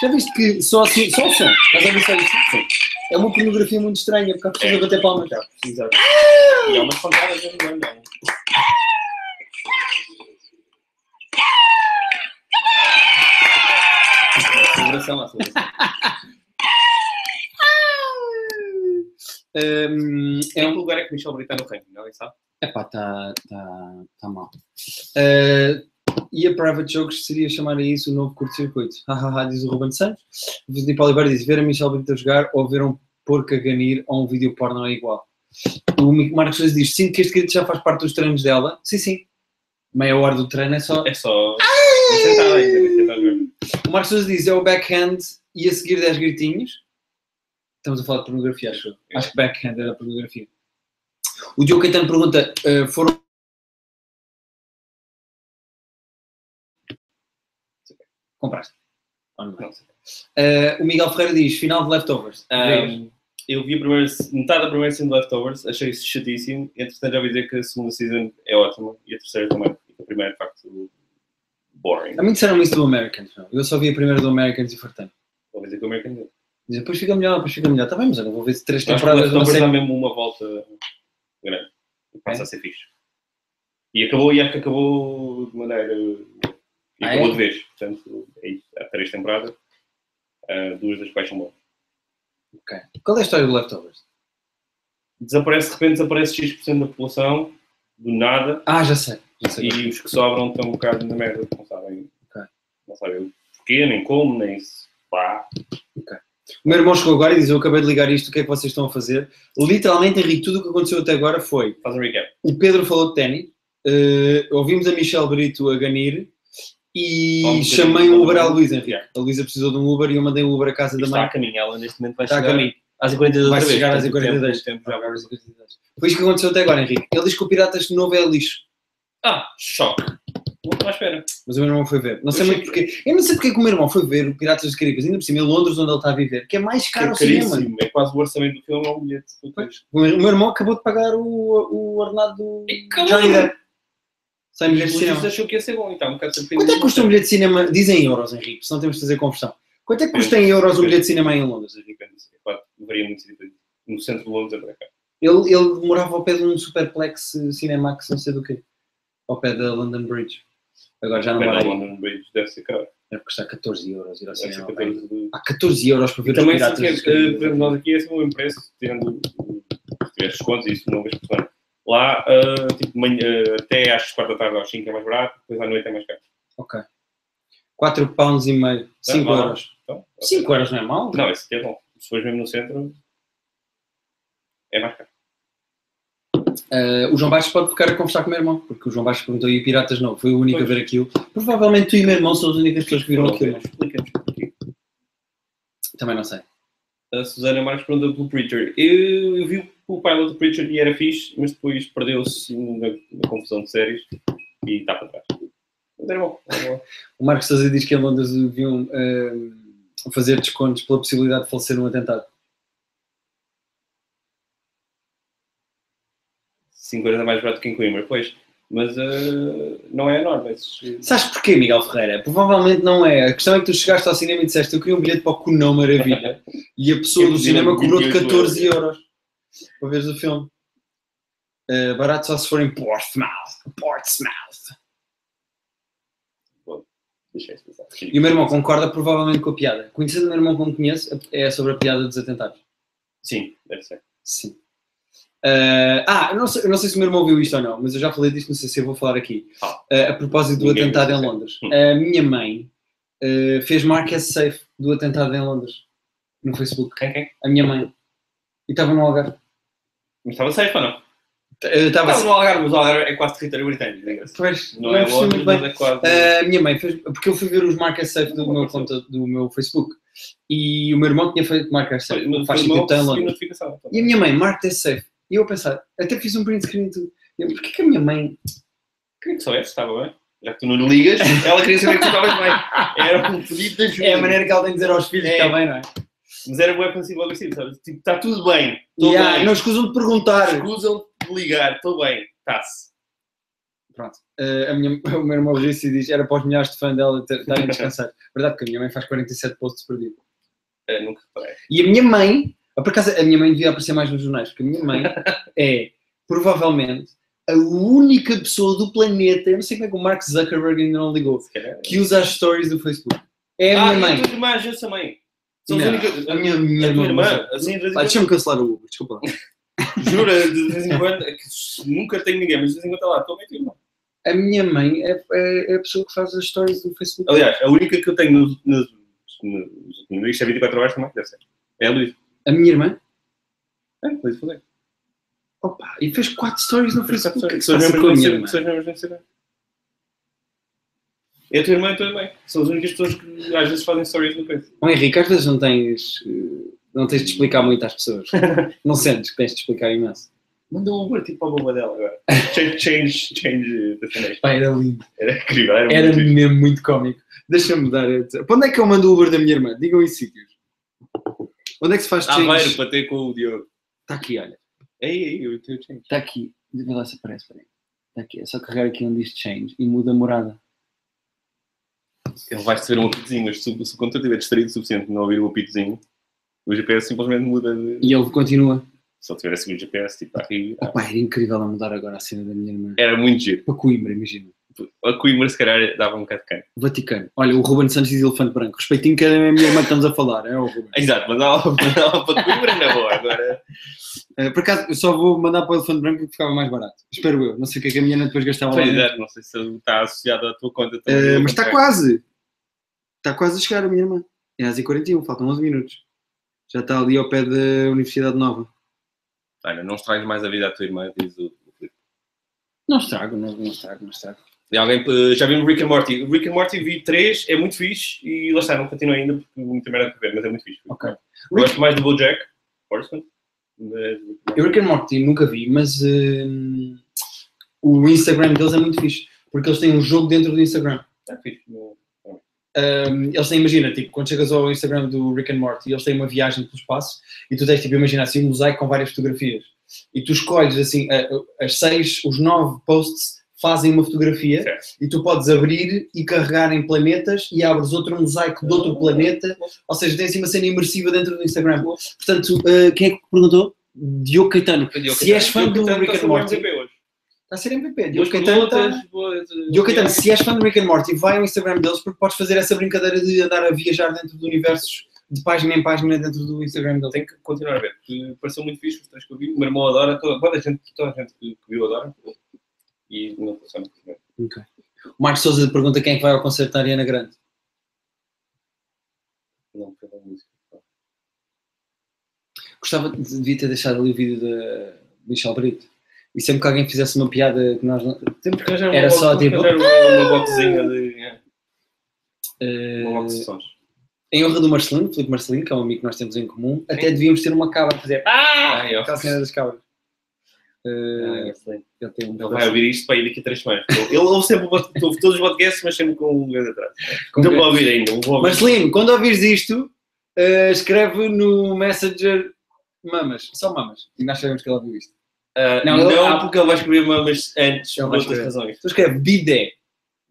Já viste que só, assim, só o som? Estás a ver só isso? Sim. É uma pornografia muito estranha, porque há pessoas a bater palmas. Exato. E há umas pancadas de ano, não. Celebração, a celebração. Hum, é Em um, lugar é que Michel Brito está no ranking? Alguém sabe? Epá, está tá, tá mal. Uh, e a Private Jokes seria chamar a isso o novo curto-circuito. Hahaha, diz o Ruben Santos. O Filipe Oliveira diz: ver a Michelle Brito a jogar ou ver um porco a ganir ou um vídeo porno é igual. O Marcos Sousa diz: sinto que este querido já faz parte dos treinos dela. Sim, sim. Meia hora do treino é só. É só. Jogar. O Marcos Sousa diz: é o backhand e a seguir 10 gritinhos. Estamos a falar de pornografia, acho eu. Acho que backhand era pornografia. O Diogo Caetano pergunta: uh, foram. Compraste? Uh, o Miguel Ferreira diz: final de leftovers. Um, eu vi a primeira, metade da primeira season de Leftovers, achei isso chatíssimo. Entretanto, já ouvi dizer que a segunda season é ótima e a terceira também. A primeira, de facto, boring. A mim disseram isso do Americans. Não? Eu só vi a primeira do Americans e fartei. Vou dizer que o American deu. Dizem, depois fica melhor, depois fica melhor. Está bem, mas eu não vou ver três temporadas dá série. mesmo uma volta grande. E passa É? a ser fixe. E acabou, e acho que acabou de maneira. E Ah, acabou é? vez. Portanto, é isso. Há três temporadas, ah, duas das quais são boas. Ok. Qual é a história do Leftovers? Desaparece, de repente, desaparece X% da população, do nada, Ah, já sei. Já sei. e os que sobram estão um bocado na merda, não sabem, Ok. não sabem porquê, nem como, nem se pá. O meu irmão chegou agora e diz: Eu acabei de ligar isto, o que é que vocês estão a fazer? Literalmente, Henrique, tudo o que aconteceu até agora foi: Faz um recap. o Pedro falou de ténis, eh, ouvimos a Michelle Brito a ganir e um chamei um Uber à Luísa, Henrique. Yeah. A Luísa precisou de um Uber e eu mandei um Uber à casa da Está a mãe. caminho, ela neste momento vai Está a chegar caminho. às 42 Vai chegar às portanto, o tempo- 42. o tempo vai. Foi isto que aconteceu até agora, Henrique. Ele diz que o Piratas Novo é lixo. Ah, choque. À espera. Mas o meu irmão foi ver. Não sei Eu muito porquê. Eu não sei porque é que o meu irmão foi ver o Piratas dos Caribas, ainda por cima, em Londres, onde ele está a viver, que é mais caro é o cinema. É quase o orçamento do filme é um bilhete. O meu irmão acabou de pagar o, o ordenado do. Johnny Depp. Sem bilhete de cinema. achou que ia ser bom, então um. Quanto é que custa um bilhete de cinema? Dizem euros, Henrique, senão temos de fazer conversão. Quanto é que custa em euros um bilhete de cinema em Londres? Depende, claro, varia muito de- no centro de Londres é para cá. Ele, ele morava ao pé de um superplex eh, Cinemax, não sei do quê. Ao pé da London Bridge. Agora já não vai. London Bridge, deve ser caro. Deve custar 14 euros ir ao cinema. 14 de- Há 14 euros para ver os também, se piratas. eh, exemplo, nós aqui é sempre o mesmo preço, tirando o- se tiver descontos e isso uma vez por. Lá, eh, tipo, manhã, eh, até às 4 da tarde às 5 é mais barato, depois à noite é mais caro. Ok. 4 pounds e meio. 5 mal. euros. Então, 5 euros não é mal? Não, esse aqui é bom. Se fores mesmo no centro, é mais caro. Uh, o João Baixo pode ficar a conversar com o meu irmão, porque o João Baixo perguntou e o Piratas não, foi o único a ver aquilo. Provavelmente tu e o meu irmão são as únicas pessoas que viram aquilo. não? Explica-nos porquê. Também não sei. A Susana Marques pergunta pelo Preacher. Eu, eu vi o pilot do Preacher era fixe, mas depois perdeu-se na, na confusão de séries e está para trás. Mas era bom. Era bom. O Marcos Sousa diz que em Londres deviam uh, fazer descontos pela possibilidade de falecer num atentado. 5 euros é mais barato que em Coimbra, pois. Mas eh, não é enorme. Esses... Sabes porquê, Miguel Ferreira? Provavelmente não é. A questão é que tu chegaste ao cinema e disseste eu queria um bilhete para o Cunão Maravilha *laughs* e a pessoa do cinema cobrou-te 28 14 euros para veres o filme. Uh, barato só se for em Portsmouth. Portsmouth. E o meu irmão concorda provavelmente com a piada. Conhecendo o meu irmão como conheço, é sobre a piada dos atentados. Sim, deve ser. Sim. Uh, ah, eu não, sei, eu não sei se o meu irmão viu isto ou não, mas eu já falei disto, não sei se eu vou falar aqui. Uh, a propósito do Ninguém atentado em. Londres. Hum. A minha mãe uh, fez mark as safe do atentado em Londres no Facebook. Quem, quem? A minha mãe. E estava no Algarve. Mas estava safe ou não? Uh, Estava no Algarve, mas o Algarve é quase território britânico, diga-se. Pois, Não, não é bem. mas é quase... A minha mãe fez, porque eu fui ver os mark as safe do meu conta do meu Facebook e o meu irmão tinha feito mark as safe. Mas Faz sentido, Londres. notificação. E a minha mãe, mark this safe. E eu a pensar, até fiz um print screen e tudo. Eu, Porquê que a minha mãe Queria que soubesse, estava bem. Já que tu não lhe ligas, ela queria saber que tu estavas bem. *laughs* Era um pedido de ajuda. É a maneira que ela tem de dizer aos filhos É. que está bem, não é? Mas era bué passivo agressivo, sabes? Tipo, está tudo bem. Estou E ah, bem. não escusam de perguntar. Escusam de ligar, estou bem. Está-se. Pronto. Eh, a minha, *laughs* o meu irmão disse e diz era para os milhares de fãs dela estarem a descansar. *laughs* Verdade que a minha mãe faz 47 posts por dia. É, nunca reparei. E a minha mãe, ah, por acaso a minha mãe devia aparecer mais nos jornais, porque a minha mãe *laughs* é provavelmente a única pessoa do planeta, eu não sei como é que o Mark Zuckerberg ainda não ligou, calhar. que usa as stories do Facebook. É a ah, minha mãe. e a tua irmã ajuda também. São as Não, únicas. a minha, minha a tua irmã. assim, de vez em Pá, quando- Deixa-me cancelar o Uber, desculpa. lá. *laughs* Jura, de vez em quando, é que nunca tenho ninguém, mas de vez em quando está lá, estou bem, tua irmã. A minha mãe é, é- é a pessoa que faz as stories do Facebook. Aliás, a única que eu tenho nos, nos, isto é 24 horas também, deve ser. É a Luísa. A minha irmã? É, Luísa Fazer. Opa, e fez 4 stories no Facebook. O que é que se passa com a minha irmã? A tua irmã e a tua irmã. São as únicas pessoas que às vezes fazem stories no Face. Bom, Henrique, às vezes não tens, eh, não tens de explicar muito às pessoas. *laughs* não sentes que tens de explicar imenso. Manda um Uber tipo a bomba dela agora. Change, change, change destination. Pá, era lindo. Era incrível, era, Era muito mesmo muito cómico. Deixa-me dar. a dizer. Para onde é que eu mando o Uber da minha irmã? Digam em sítios. Onde é que se faz change? Aveiro para ter com o Diogo. Está aqui, olha. Ei, ei, eu tenho change. Está aqui. Vê lá se aparece. Espera aí. Está aqui. É só carregar aqui onde diz change e muda a morada. Ele vai receber um apitozinho, mas se, se o condutor estiver distraído o suficiente não ouvir o apitozinho, o GPS simplesmente muda de... E ele continua. Se ele tiver a seguir o GPS, tipo, a rir. ah, Opa, era incrível a mudar agora a cena da minha irmã. Era muito giro. Para Coimbra, imagina. A Coimbra, se calhar, dava um bocado de cano. Vaticano. Olha, o Ruben Santos diz elefante branco. Respeitinho que é a minha irmã que estamos a falar. É o Ruben. Exato, mas ela *laughs* mandava para Coimbra na boa. Agora, Eh, por acaso, eu só vou mandar para o elefante branco porque ficava mais barato. Espero eu. Não sei o que é que a minha irmã depois gastava lá. pois é, não sei se está associado à tua conta. Também. mas está quase. Está quase a chegar a minha irmã. É às 41 faltam 11 minutos. Já está ali ao pé da Universidade Nova. Olha, não estragues mais a vida à tua irmã, diz o. Não estrago, não, não estrago, não estrago. Alguém, eh, já vimos Rick and Morty. O Rick and Morty vi 3, é muito fixe e lá está, não continuo ainda porque muita merda para ver, mas é muito fixe. Ok. Gosto mais do BoJack Horseman. mas- Eu Rick and Morty nunca vi, mas hum, o Instagram deles é muito fixe. Porque eles têm um jogo dentro do Instagram. É fixe. Um, eles têm, imagina, tipo, quando chegas ao Instagram do Rick and Morty, eles têm uma viagem pelo espaço e tu tens, tipo, imagina assim, um mosaico com várias fotografias. E tu escolhes, assim, as seis, os nove posts fazem uma fotografia Certo. e tu podes abrir e carregar em planetas e abres outro mosaico de outro planeta. Ou seja, tem assim uma cena imersiva dentro do Instagram. Portanto, uh, quem é que perguntou? Diogo Caetano. Se és fã do Rick and Morty, está a ser MVP. Diogo Caetano está... Diogo Caetano, se és fã do Rick and Morty, vai ao Instagram deles porque podes fazer essa brincadeira de andar a viajar dentro de universos de página em página dentro do Instagram deles. Tenho que continuar a ver, porque pareceu muito fixe os três que eu vi. O meu irmão adora, toda, toda a gente, toda a gente que, que viu adora. E não funciona muito bem. Ok. O Marcos Souza pergunta quem é que vai ao concerto da Ariana Grande. Não, pela música. Gostava de devia ter deixado ali o vídeo da Michel Brito. E sempre que alguém fizesse uma piada que nós não. Temos que Era uma, só, tipo, arranjar uma, uma boxinha de. é, Eh, Uma box de sons. em honra do Marcelino, Filipe Marcelino, que é um amigo que nós temos em comum, até devíamos ter uma cabra a fazer. Ah! Aquela cena das cabras. Eh, Ah, excelente. ele tem um Ele vai ouvir isto para ir daqui a três semanas. Ele ouve sempre ouve todos os podcasts, mas sempre com um grande. Com Não vou ouvir ainda. não Vou ouvir. Marcelino, quando ouvires isto, eh, escreve no Messenger mamas, só mamas. E nós sabemos que ele ouviu isto. Ah, Não, não, ele- ah, porque ele vai escrever mamas antes, Ele por outras escrever. razões. Tu escreve bidé.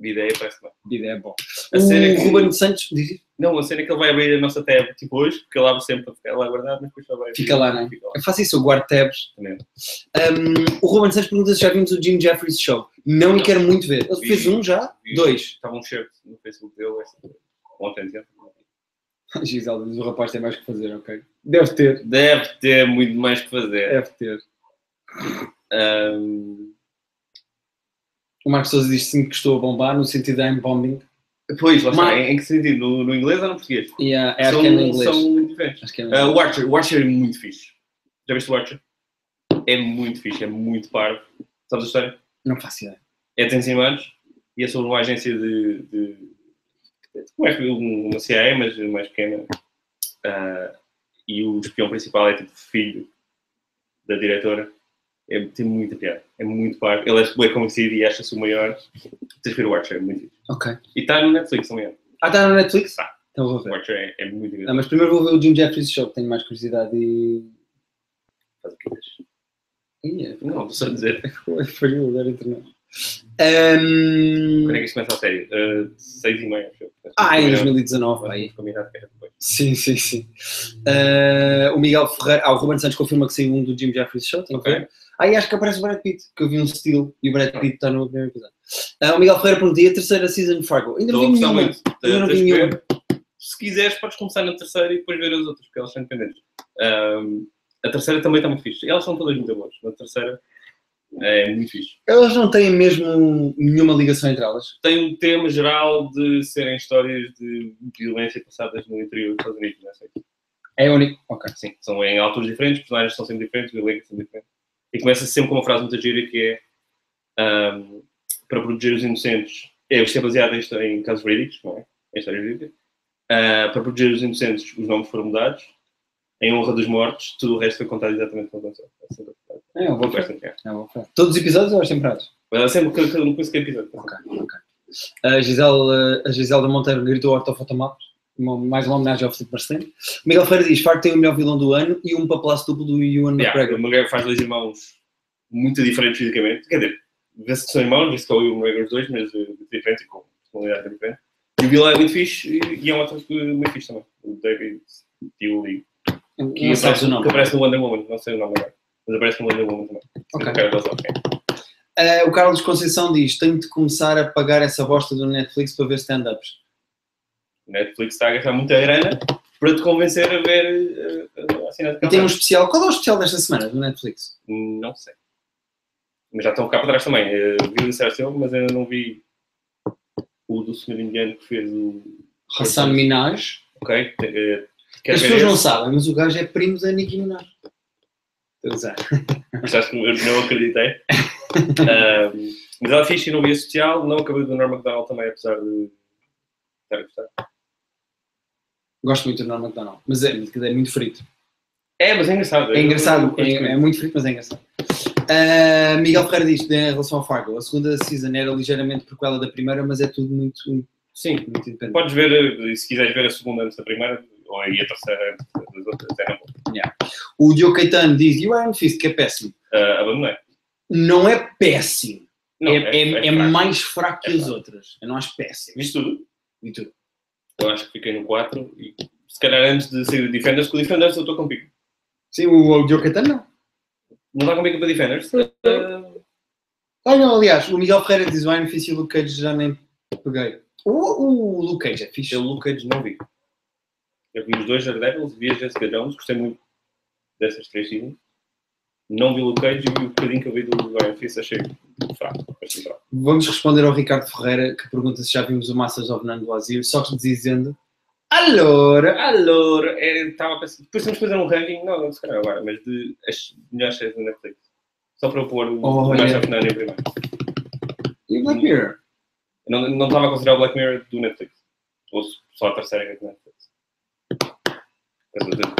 A ideia parece bem. Bidé é bom. A o é que- Ruben Santos diz isto? Não, a cena é que ele vai abrir a nossa tab tipo hoje, porque ele abre sempre para ficar lá guardado, mas depois só vai. Fica lá, não é? Eu faço isso, eu guardo tabs. Um, o Ruben Santos pergunta se já vimos o Jim Jeffries Show. Não, Não. quero muito ver. Ele fez um já? Vi- Dois. Estava um shirt no Facebook dele ontem. já. Gisele diz o rapaz tem mais que fazer, ok? Deve ter. Deve ter muito mais que fazer. Deve ter. Ahm, O Marcos Souza diz sim que estou a bombar, no sentido de I'm bombing. Pois, lá está. Mas- Em, em que sentido? No, no inglês ou no português? Uh, acho são, que é no inglês. são muito diferentes. Acho que é no inglês. o Archer, o Archer é muito fixe. Já viste o Archer? É muito fixe, é muito parvo. Sabes a história? Não faço ideia. É de 100 anos e é sobre uma agência de. de como é que uma CIA, mas mais pequena. Ah, e o espião principal é tipo filho da diretora. É, tem muita piada. É muito parvo. Ele é bem conhecido e acha-se o maior. Tens que ver o Archer, é muito fixe. Ok. E está no Netflix também. Ah, está no Netflix? Tá. Então vou O ver. Archer é, é muito Ah, engraçado. mas primeiro vou ver o Jim Jeffries Show, que tenho mais curiosidade e. Faz o que quiseres. Ih, é- Não, estou só dizer. *laughs* Foi agora entre nós. Um... Quando é que isto começa a série? Uh, seis e meia, acho eu. Ah, em Combinado. 2019. Aí. Combinado que é depois. Sim, sim, sim. Uh, o Miguel Ferreira. Ah, o Ruben Santos confirma que saiu um do Jim Jeffries Show. Tem que Ok. ver. Ah, e acho que aparece o Brad Pitt, que eu vi um steel e o Brad Pitt está no primeiro episódio. Ah, o Miguel Ferreira pergunta: e a terceira season de Fargo? Ainda não vi nenhuma. muito. Eu não vi nenhuma. Se quiseres, podes começar na terceira e depois ver as outras, porque elas são independentes. Um, a terceira também está muito fixe. Elas são todas muito boas. Na terceira é muito fixe. Elas não têm mesmo nenhuma ligação entre elas. Tem um tema geral de serem histórias de violência passadas no interior dos Estados Unidos. Não sei. É único. Ok. Sim, são em alturas diferentes, os personagens são sempre diferentes, o elenco são diferentes. E começa sempre com uma frase muito gira que é um, para proteger os inocentes. É, isto é baseado em, em casos verídicos, não é? Em histórias verídicas. Ah, para proteger os inocentes, os nomes foram mudados. Em honra dos mortos, tudo o resto foi contado exatamente como aconteceu. É. É, eu vou Eu é. É, eu ver. Todos os episódios ou as temporadas? Mas é sempre cada, cada um pensa que é episódio. Ok, ok. A Gisele, a Giselda Monteiro gritou ortofotomapas. Uma- Mais uma homenagem ao Filipe Marcelino. O Miguel Ferreira diz: Fargo tem o melhor vilão do ano e um papelaço duplo do Ewan Yeah, McGregor. o McGregor faz dois irmãos muito diferentes fisicamente. Quer dizer, vê-se que são irmãos, vê-se que é o McGregor os dois, mas uh, diferentes e com personalidade diferente. E o vilão é muito fixe e, é um ator que- muito fixe também. O David Thewley. Que aparece, o nome. que aparece no Wonder Woman, não sei o nome agora. Mas aparece no Wonder Woman também. Ok. O cara das ok. Eh, o Carlos Conceição diz: Tenho de começar a pagar essa bosta do Netflix para ver stand-ups. Netflix está a gastar muita grana para te convencer a ver uh, a cena de E tem um especial. Qual é o especial desta semana do Netflix? Não sei. Mas já estão cá para trás também. Uh, vi o Insertion, mas ainda não vi o do senhor indiano que fez o. Hassan Minaj. Ok? Uh, As pessoas não sabem, mas o gajo é primo da Nicki Minaj. Estou a usar. Achaste que eu não acreditei? *laughs* Ahm, mas ela é fixe e não via social. Não acabei do Norma McDonald também, apesar de estar a gostar. Gosto muito do Norman McDonald, mas é, é muito frito. É, mas é engraçado. É engraçado, é, é muito frito, mas é engraçado. Ah, Miguel Ferreira diz em relação ao Fargo, a segunda season era ligeiramente prequela da primeira, mas é tudo muito, muito Sim, independente. podes ver, eh, se quiseres ver a segunda antes da primeira, ou aí a terceira antes das outras, é na boa. O Diogo Caetano diz, e o Iron Fist, que é péssimo. Ah, abandonei. Não é péssimo, Não, é, é- é fraco. mais fraco que É as outras. Eu não acho péssimo. Viste tudo? E tu? Eu acho que fiquei no 4 e se calhar antes de sair o Defenders, com o Defenders eu estou com pico. Sim, o, o Diogo não. Não está com pico para Defenders? Ah, Ah, não, aliás, o Miguel Ferreira diz o Iron Fist e o Luke Cage já nem peguei. O, o Luke Cage é fixe. eu, Luke Cage, não vi. Eu vi os dois Daredevils, vi a Jessica Jones, gostei muito dessas três seasons. Não vi o Cage e o bocadinho que eu vi do Fist, achei fraco. Achei fraco. Vamos responder ao Ricardo Ferreira, que pergunta se já vimos o Masters of None do Azir, só dizendo Allora, Allora, é, estava a pensar. Depois temos que fazer um ranking, não, se calhar agora, mas de as melhores séries da Netflix. Só para eu pôr o Olha. Master of None em primeiro. e o Black Mirror? Não, não estava a considerar o Black Mirror do Netflix. Ou só a terceira que é do Netflix.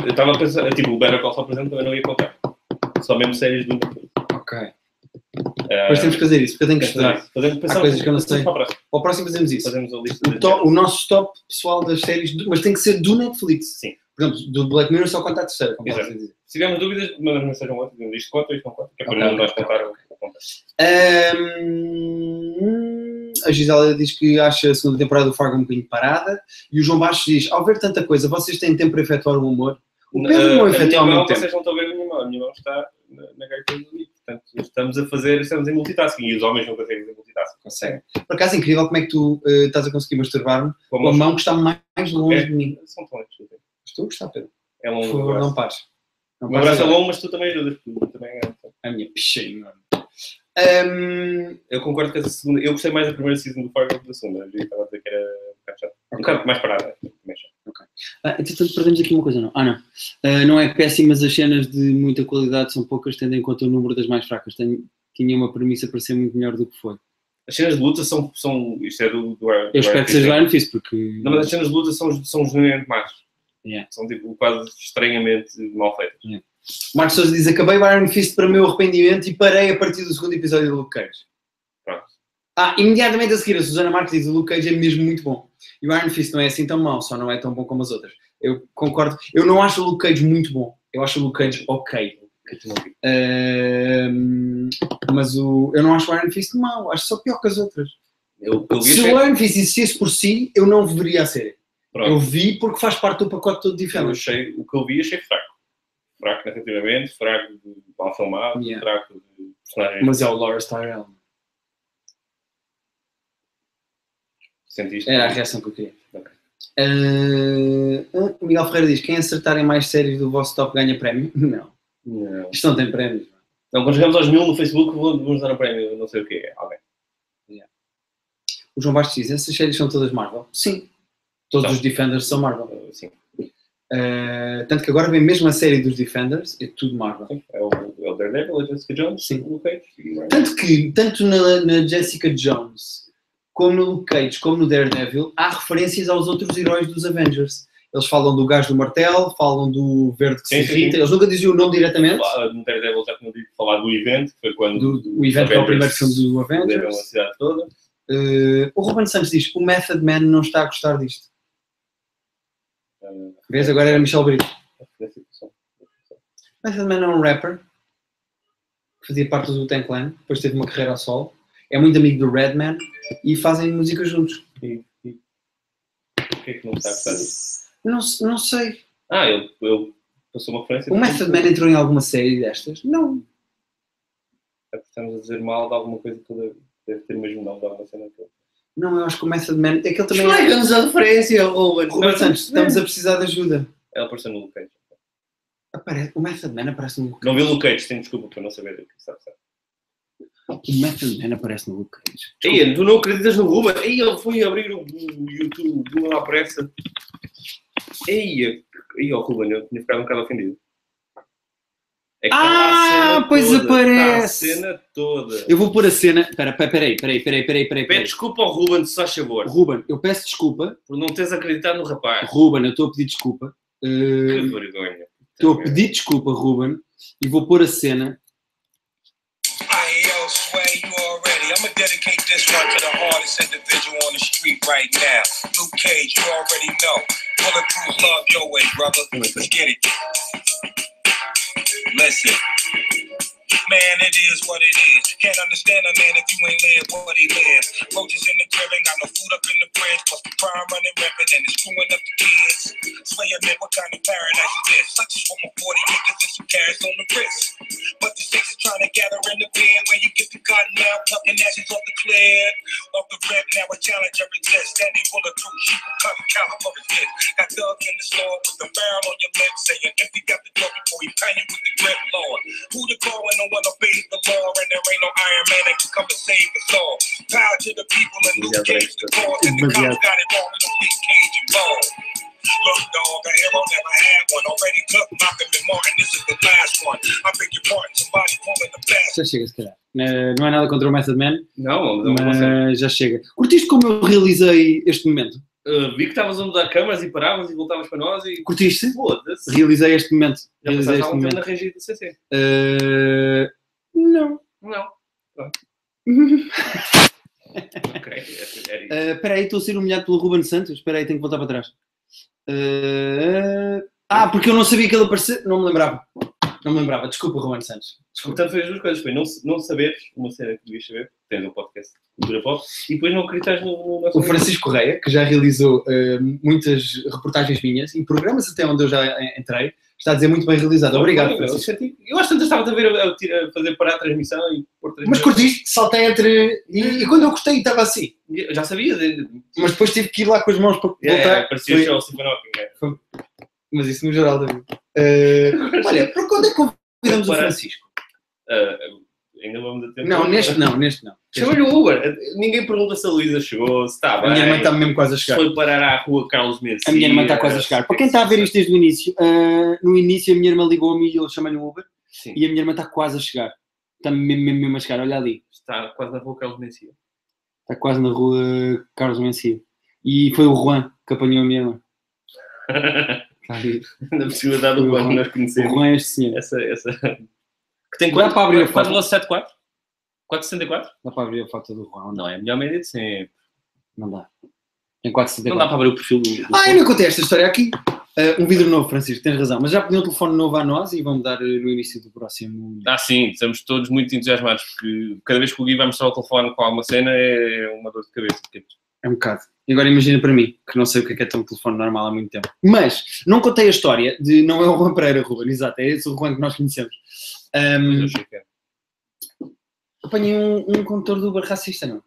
Eu estava a pensar, tipo, o Better Call Saul, por exemplo, também não ia contar. Só mesmo séries do Netflix. Ok. Ah, Depois temos que fazer isso, porque eu tenho que Fazemos, pensamos- coisas que eu não sei. para. Para o próximo fazemos isso. Fazemos a lista O, o nosso top pessoal das séries, do- mas tem que ser do Netflix. Sim. Por exemplo, do Black Mirror só conta a terceira. Se tivermos dúvidas, mandamos mensagem ao outro, isto conta, isto não conta, que é para Ok, não nós ok, contar o conta. Ahm, a Gisela diz que acha a segunda temporada do Fargo um bocadinho parada. E o João Baixo diz: ao ver tanta coisa, vocês têm tempo para efetuar o humor? O Pedro não a minha efetua mesmo tempo. vocês não estão a ver a minha mão, está na, na gaita do livro. Portanto, estamos a fazer, estamos em multitasking e os homens não conseguem fazer multitasking. Consegue. Por acaso é incrível como é que tu eh, estás a conseguir masturbar-me Com com a mão que está mais longe É. de mim. São tão desculpem. Estou a gostar, Pedro. É Por longo. favor, o não pares. Não O meu braço é longo, mas tu também ajudas. Tu também é. A minha pichinha. Um, Eu concordo que a segunda. Eu gostei mais da primeira season do Fargo do que da segunda. Eu estava a dizer que era um bocado bocado mais parada. também chato. ah, entretanto, perdemos aqui uma coisa, não? Ah, não. Ah, não é péssimo, mas as cenas de muita qualidade são poucas, tendo em conta o número das mais fracas. Tenho, tinha uma premissa para ser muito melhor do que foi. As cenas de luta são. são isto é do. do Eu espero que seja o Iron Fist, porque. Não, mas as cenas de luta são, são genuinamente más. Yeah. São tipo quase estranhamente mal feitas. Marcos Souza diz: Acabei o Iron Fist para o meu arrependimento e parei a partir do segundo episódio do Luke Cage. Pronto. Ah, imediatamente a seguir, a Susana Marques diz: O Luke Cage é mesmo muito bom. E o Iron Fist não é assim tão mau, só não é tão bom como as outras. Eu concordo. Eu não acho o Luke Cage muito bom. Eu acho o Luke Cage ok. Ahm, mas o, eu não acho o Iron Fist mau. Acho só pior que as outras. Eu, eu Se o Iron Fist existisse por si, eu não veria a série. Eu Pronto. vi porque faz parte do pacote todo Eu diferente. achei, o que eu vi achei fraco. Fraco narrativamente, fraco de mal filmado, Yeah. fraco de personagens. Mas é o Laura Tyrell. Sentiste? Era a reação que eu queria. Ok. Ah, o Miguel Ferreira diz: quem acertar em mais séries do vosso top ganha prémio? *laughs* Não. Não. Isto não tem prémios. Então, quando chegamos aos mil no Facebook, vamos dar um prémio, não sei o que é. Alguém. O João Bastos diz: essas séries são todas Marvel? Sim. Todos os Defenders são Marvel. Uh, sim. Ah, tanto que agora vem mesmo a série dos Defenders, é tudo Marvel. Sim. É o, é o Daredevil, a Jessica Jones, Sim. o Luke Cage. Tanto que, tanto na, na Jessica Jones, como no Luke Cage, como no Daredevil, há referências aos outros heróis dos Avengers. Eles falam do gajo do martelo, falam do verde que Sim, se irrita. Eles nunca diziam o nome diretamente. No Daredevil já tinha ouvido falar do evento, que foi quando Do, o evento que é o primeiro filme do leram a Avengers. cidade toda. Uh, o Ruben Santos diz: o Method Man não está a gostar disto. Vês? Agora era Michel Brito. Method Man é um rapper que fazia parte do Tank Clan, depois teve uma carreira ao sol. É muito amigo do Redman e fazem música juntos. E- e- O que é que não está a gostar disso? Não, não sei. Ah, ele, ele passou uma referência. O Method Man entrou em alguma série destas? Não. É porque Estamos a dizer mal de alguma coisa que deve, deve ter mesmo nome de alguma cena que ele. Não, eu acho que o Method Man. É que ele também. é- Explica-nos a referência, Ruben. Ruben Santos, estamos a precisar de ajuda. Ela apareceu no Luke Cage. Apare- O Method Man aparece no Luke Não vi o Luke Cage, tenho desculpa por não saber do que está a passar. O Method Man aparece no Luke Cage. Ei, tu não acreditas no Ruben? Ei, ele foi abrir o, o YouTube de uma à pressa. Ei, Ih, ó, Ruben, eu tinha ficado um bocado ofendido. É que Ah, tá a cena pois toda, aparece. tá a cena toda. Eu vou pôr a cena. Espera, peraí, peraí, peraí, peraí, peraí, Pede peraí. desculpa ao Ruben, se faz favor, Ruben, eu peço desculpa. por não teres acreditado no rapaz. Ruben, eu estou a pedir desculpa. Que Uh, vergonha. Estou a pedir desculpa, Ruben, e vou pôr a cena. Hey, yo, Sway, you already. I'm gonna dedicate this one to the hardest individual on the street right now. Luke Cage, you already know. Bulletproof love your way, brother. Let's get it. Listen. Man, it is what it is. Can't understand a man if you ain't live what he lives. Roaches in the crib, ain't got no food up in the fridge. Plus the crime running rampant and it's screwing up the kids. Sway a man, what kind of paradise is this? I just want my 40 niggas and some cash on the wrist. But the six is trying to gather in the bin where you get the cotton out, plucking ashes off the clear. Off the rip, now a challenger exists. Standing bulletproof, shoot a cut caliber is this. Got thugs in the store with the barrel on your lips, saying if he got the drug before he pound you with the grip, Lord. Who the call when no one obeys the law, and there ain't no Iron Man that can come and save us all. Power to the people and Luke Cage the cause, and the cops got it wrong, Cage involved. Look, dog, a hero never had one. Already took Malcolm and Martin. This is the last one. I beg your pardon. Somebody pulling the. Já chega, se calhar. Não é nada contra o Method Man, Não, mas é mas já chega. Curtiste como eu realizei este momento? Uh, vi que estavas a mudar câmaras e paravas e voltavas para nós e. Curtiste? Foda-se. Realizei este momento. Já Realizei este momento. na do CC. Eh, Não. Não. *laughs* Ok. Era isso. Eh, Espera aí, estou a ser humilhado pelo Ruben Santos. Espera aí, tenho que voltar para trás. Eh, Ah, porque eu não sabia que ele aparecia. Não me lembrava. Não me lembrava. Desculpa, Ruben Santos. Desculpa. Portanto, foi as duas coisas. Foi não, não saberes uma cena que devias saber, tens um podcast de cultura pop, e depois não acreditas no, no nosso O Francisco Correia, que já realizou eh, muitas reportagens minhas, em programas até onde eu já eh, entrei, está a dizer muito bem realizado. Obrigado, Eu, Francisco. senti- eu acho que estava a ver a, a fazer parar a transmissão e pôr Mas curtiste, saltei entre. E, e quando eu gostei, estava assim. Já sabias? É, Mas depois tive que ir lá com as mãos para voltar. é, parecia Foi- o Stephen Hawking. É. Mas isso no geral, David. Eh, *laughs* olha, para quando é que convidamos o Francisco? Ah, ainda vamos a tempo. Não, neste não, neste não. Chama-lhe o Uber. Ninguém pergunta se a Luísa chegou, se está A bem. minha irmã está mesmo quase a chegar. foi parar à rua Carlos Messias. A minha irmã está quase a chegar. Para quem está a ver isto desde o início, ah, no início a minha irmã ligou-me e eu chamei-lhe um Uber Sim, e a minha irmã está quase a chegar. Está mesmo, mesmo, mesmo a chegar, olha ali. está quase na rua Carlos Messias. Está quase na rua Carlos Mencia. E foi o Juan que apanhou a minha irmã. *laughs* Ali. Na possibilidade do O Juan- nós O conhecemos. Juan é este senhor. Essa, essa... Que tem Dá quanto? para abrir a foto. 4,74? 4,64? Dá para abrir a foto do Juan? Não, é a melhor média de sempre. não dá. Tem 474. Não dá para abrir o perfil do. do Ah, eu não contei esta história aqui. Ah, um vidro novo, Francisco, tens razão. Mas já pedi um telefone novo a nós e vamos dar eh, no início do próximo. Ah, sim, estamos todos muito entusiasmados porque cada vez que o Gui vai mostrar o telefone com alguma cena é uma dor de cabeça. porque É um bocado. E agora imagina para mim, que não sei o que é que é ter um telefone normal há muito tempo. Mas não contei a história de. Não é o Juan Pereira, Ruben, exato, é esse o Juan que nós conhecemos. Era. apanhei um, um condutor do Uber racista, não?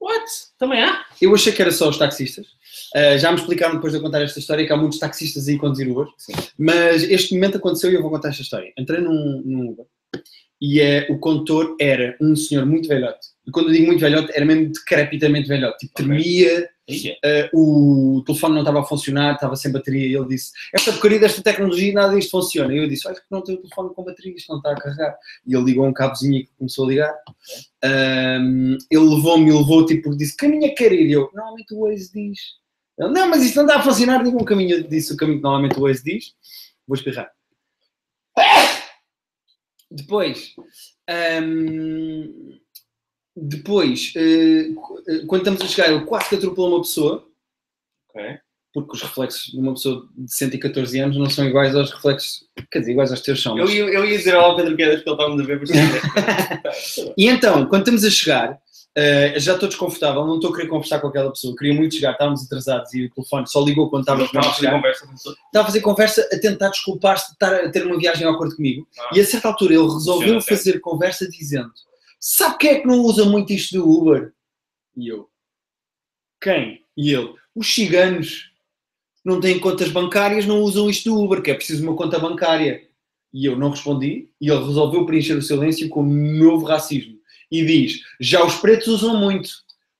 What? Também há? Eu achei que era só os taxistas. Ah, já me explicaram depois de eu contar esta história que há muitos taxistas aí conduzir Uber. Sim. Mas este momento aconteceu e eu vou contar esta história. Entrei num, num Uber e é, o condutor era um senhor muito velhote. E quando eu digo muito velhote, era mesmo decrepitamente velhote. Tipo, tremia, Ia. ah, o telefone não estava a funcionar, estava sem bateria. E ele disse: Esta porcaria desta tecnologia, nada disto funciona. E eu disse: Olha, que não tenho o telefone com bateria, isto não está a carregar. E ele ligou um cabozinho e começou a ligar. Ahm, ele levou-me e levou, tipo, disse: Caminho é que quer ir? E eu: Normalmente o Waze diz. Ele: Não, mas isto não está a funcionar. Diga um caminho. Eu disse o caminho que normalmente o Waze diz. Vou espirrar. Depois, ahm, depois, eh, eh, quando estamos a chegar, ele quase que atropelou uma pessoa, porque os reflexos de uma pessoa de 114 anos não são iguais aos reflexos, quer dizer, iguais aos teus são. Eu, ia- eu ia dizer ao Pedro Quedas que ele estava a ver, mas *laughs* E então, quando estamos a chegar, eh, já estou desconfortável, não estou a querer conversar com aquela pessoa, queria muito chegar, estávamos atrasados e o telefone só ligou quando estávamos estava a fazer chegar. conversa. Estava a fazer conversa, a tentar desculpar-se de estar a ter uma viagem ao acordo comigo. Ah. E a certa altura ele resolveu fazer conversa dizendo: Sabe quem é que não usa muito isto do Uber? E eu: Quem? E ele: Os ciganos. Não têm contas bancárias, não usam isto do Uber, que é preciso uma conta bancária. E eu não respondi, e ele resolveu preencher o silêncio com um novo racismo. E diz: Já os pretos usam muito,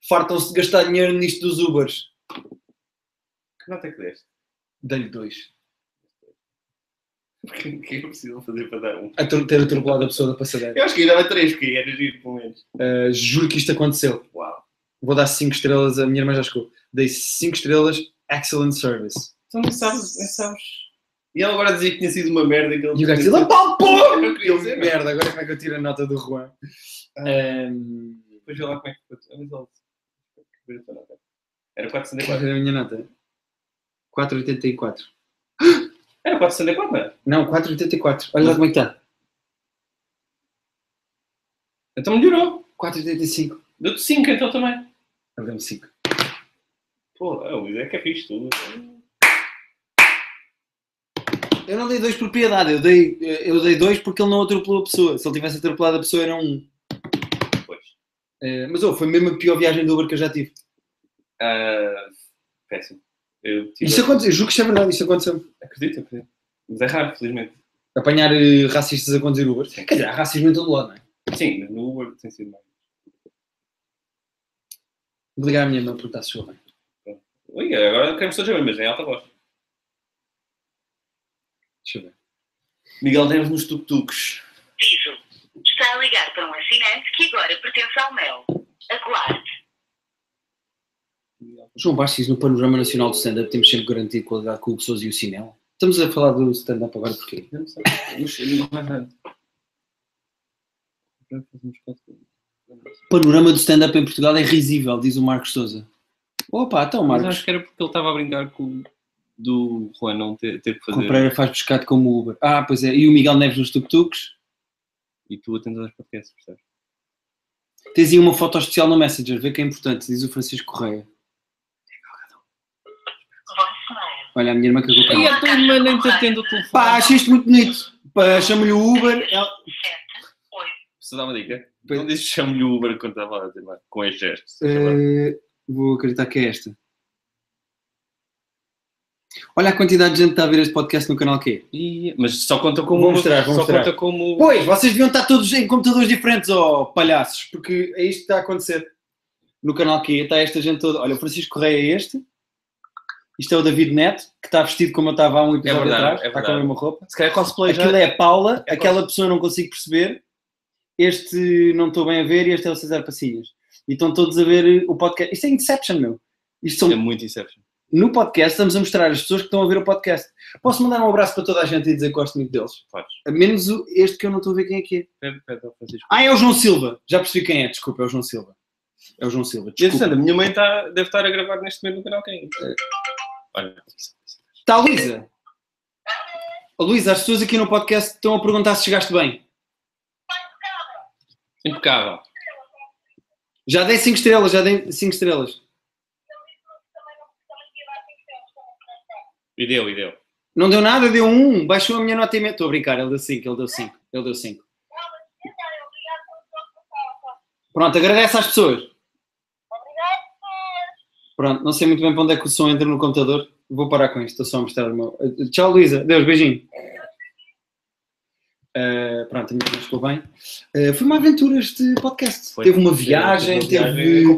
fartam-se de gastar dinheiro nisto dos Ubers. Que nota é que deste? Dei-lhe dois. O que é que precisam fazer para dar um? A ter atropelado a pessoa da passadeira. Eu acho que ainda vai três, porque era giro, pelo menos. Uh, juro que isto aconteceu. Uau. Vou dar 5 estrelas, a minha irmã já chegou. Dei 5 estrelas, excellent service. Então não sabes, não sabes. E ele agora dizia que tinha sido uma merda. Que ele E o gajo "Ah, pá, pô! Eu queria dizer, merda. Agora como é que eu tiro a nota do Juan? Um, Depois vê lá como é que foi. Ah. Era qual 464. é a minha nota? 4,84. Era 464, não é? Não, 4,84. Olha lá como é que está. Então melhorou. 4,85. Deu-te 5 então também. Ele deu-me 5. Pô, é, o Luís é que é fixe tu. Eu não dei 2 por piedade, eu dei 2 eu dei dois porque ele não atropelou a pessoa. Se ele tivesse atropelado a pessoa era um. Pois. Eh, mas oh, foi mesmo a pior viagem de Uber que eu já tive. Ah, péssimo. Eu tive... Isto aconteceu, eu juro que isto é verdade, isto aconteceu. Acredito, acredito. Mas é raro, felizmente. Apanhar eh, racistas a conduzir Uber. Quer dizer, há racismo em todo lado, não é? Sim, mas no Uber tem sido mais. Vou ligar à minha irmã perguntar se eu bem. Ui, agora queremos todos saber, mas em alta voz. Deixa eu ver. Miguel, temos nos tuk-tuks. Aviso. Está a ligar para um assinante que agora pertence ao Mel. Aguarde. João Bastos, no Panorama Nacional do Stand-Up, temos sempre garantido qualidade com o Sousa e o Cinel. Estamos a falar do stand-up agora porquê? Eu não sei. Mas. Panorama do stand-up em Portugal é risível, diz o Marcos Souza. Opa, então Mas Marcos, acho que era porque ele estava a brincar com o do Juan não ter, ter que com fazer. o Pereira faz pescado como Uber. Ah, pois é. E o Miguel Neves nos tuk-tuks. E tu atentas aos podcasts, percebes? Tens aí uma foto especial no Messenger, vê que é importante, diz o Francisco Correia. Olha, a minha irmã cagou para E mim. a tua irmã nem te atende o telefone. Pá, achei isto muito bonito. Pá, Chama-lhe o Uber. ela- 7, 8. Preciso dar uma dica. Pois. Não disse chame-lhe o Uber quando estava a com este gesto. Eh, vou acreditar que é esta. Olha a quantidade de gente que está a ver este podcast no canal Q. E- Mas só conta como. Vou mostrar, vou só mostrar. conta como. Pois, vocês deviam estar todos em computadores diferentes, ó palhaços, porque é isto que está a acontecer. No canal Q está esta gente toda. Olha, o Francisco Correia é este. Isto é o David Neto, que está vestido como eu estava há um episódio verdade, atrás. é está com a mesma roupa. Se calhar cosplay já. Aquilo é a Paula, É aquela pessoa não consigo perceber. Este não estou bem a ver e este é o César Passinhas. E estão todos a ver o podcast. Isto é Inception, meu. Isto são É muito Inception. no podcast estamos a mostrar às pessoas que estão a ver o podcast. Posso mandar um abraço para toda a gente e dizer que gosto muito deles? Podes. A menos este que eu não estou a ver quem é que é. Francisco. Ah, é o João Silva. Já percebi quem é. Desculpa, é o João Silva. É o João Silva. Desculpa. interessante, a minha mãe tá, deve estar a gravar neste momento no canal quem? Olha. Está a Luísa. A Luísa, as pessoas aqui no podcast estão a perguntar se chegaste bem. Impecável. Já dei 5 estrelas, já dei 5 estrelas. E deu, e deu. Não deu nada, deu 1. Um. Baixou a minha nota e Estou a brincar, ele deu 5, ele deu 5. Ele deu 5. Pronto, agradece às pessoas. Pronto, não sei muito bem para onde é que o som entra no computador. Vou parar com isto, estou só a mostrar o meu. Tchau, Luísa. Deus, beijinho. Eh, pronto, a minha irmã ficou bem. Eh, foi uma aventura este podcast. Foi. Teve uma viagem, uma viagem, teve um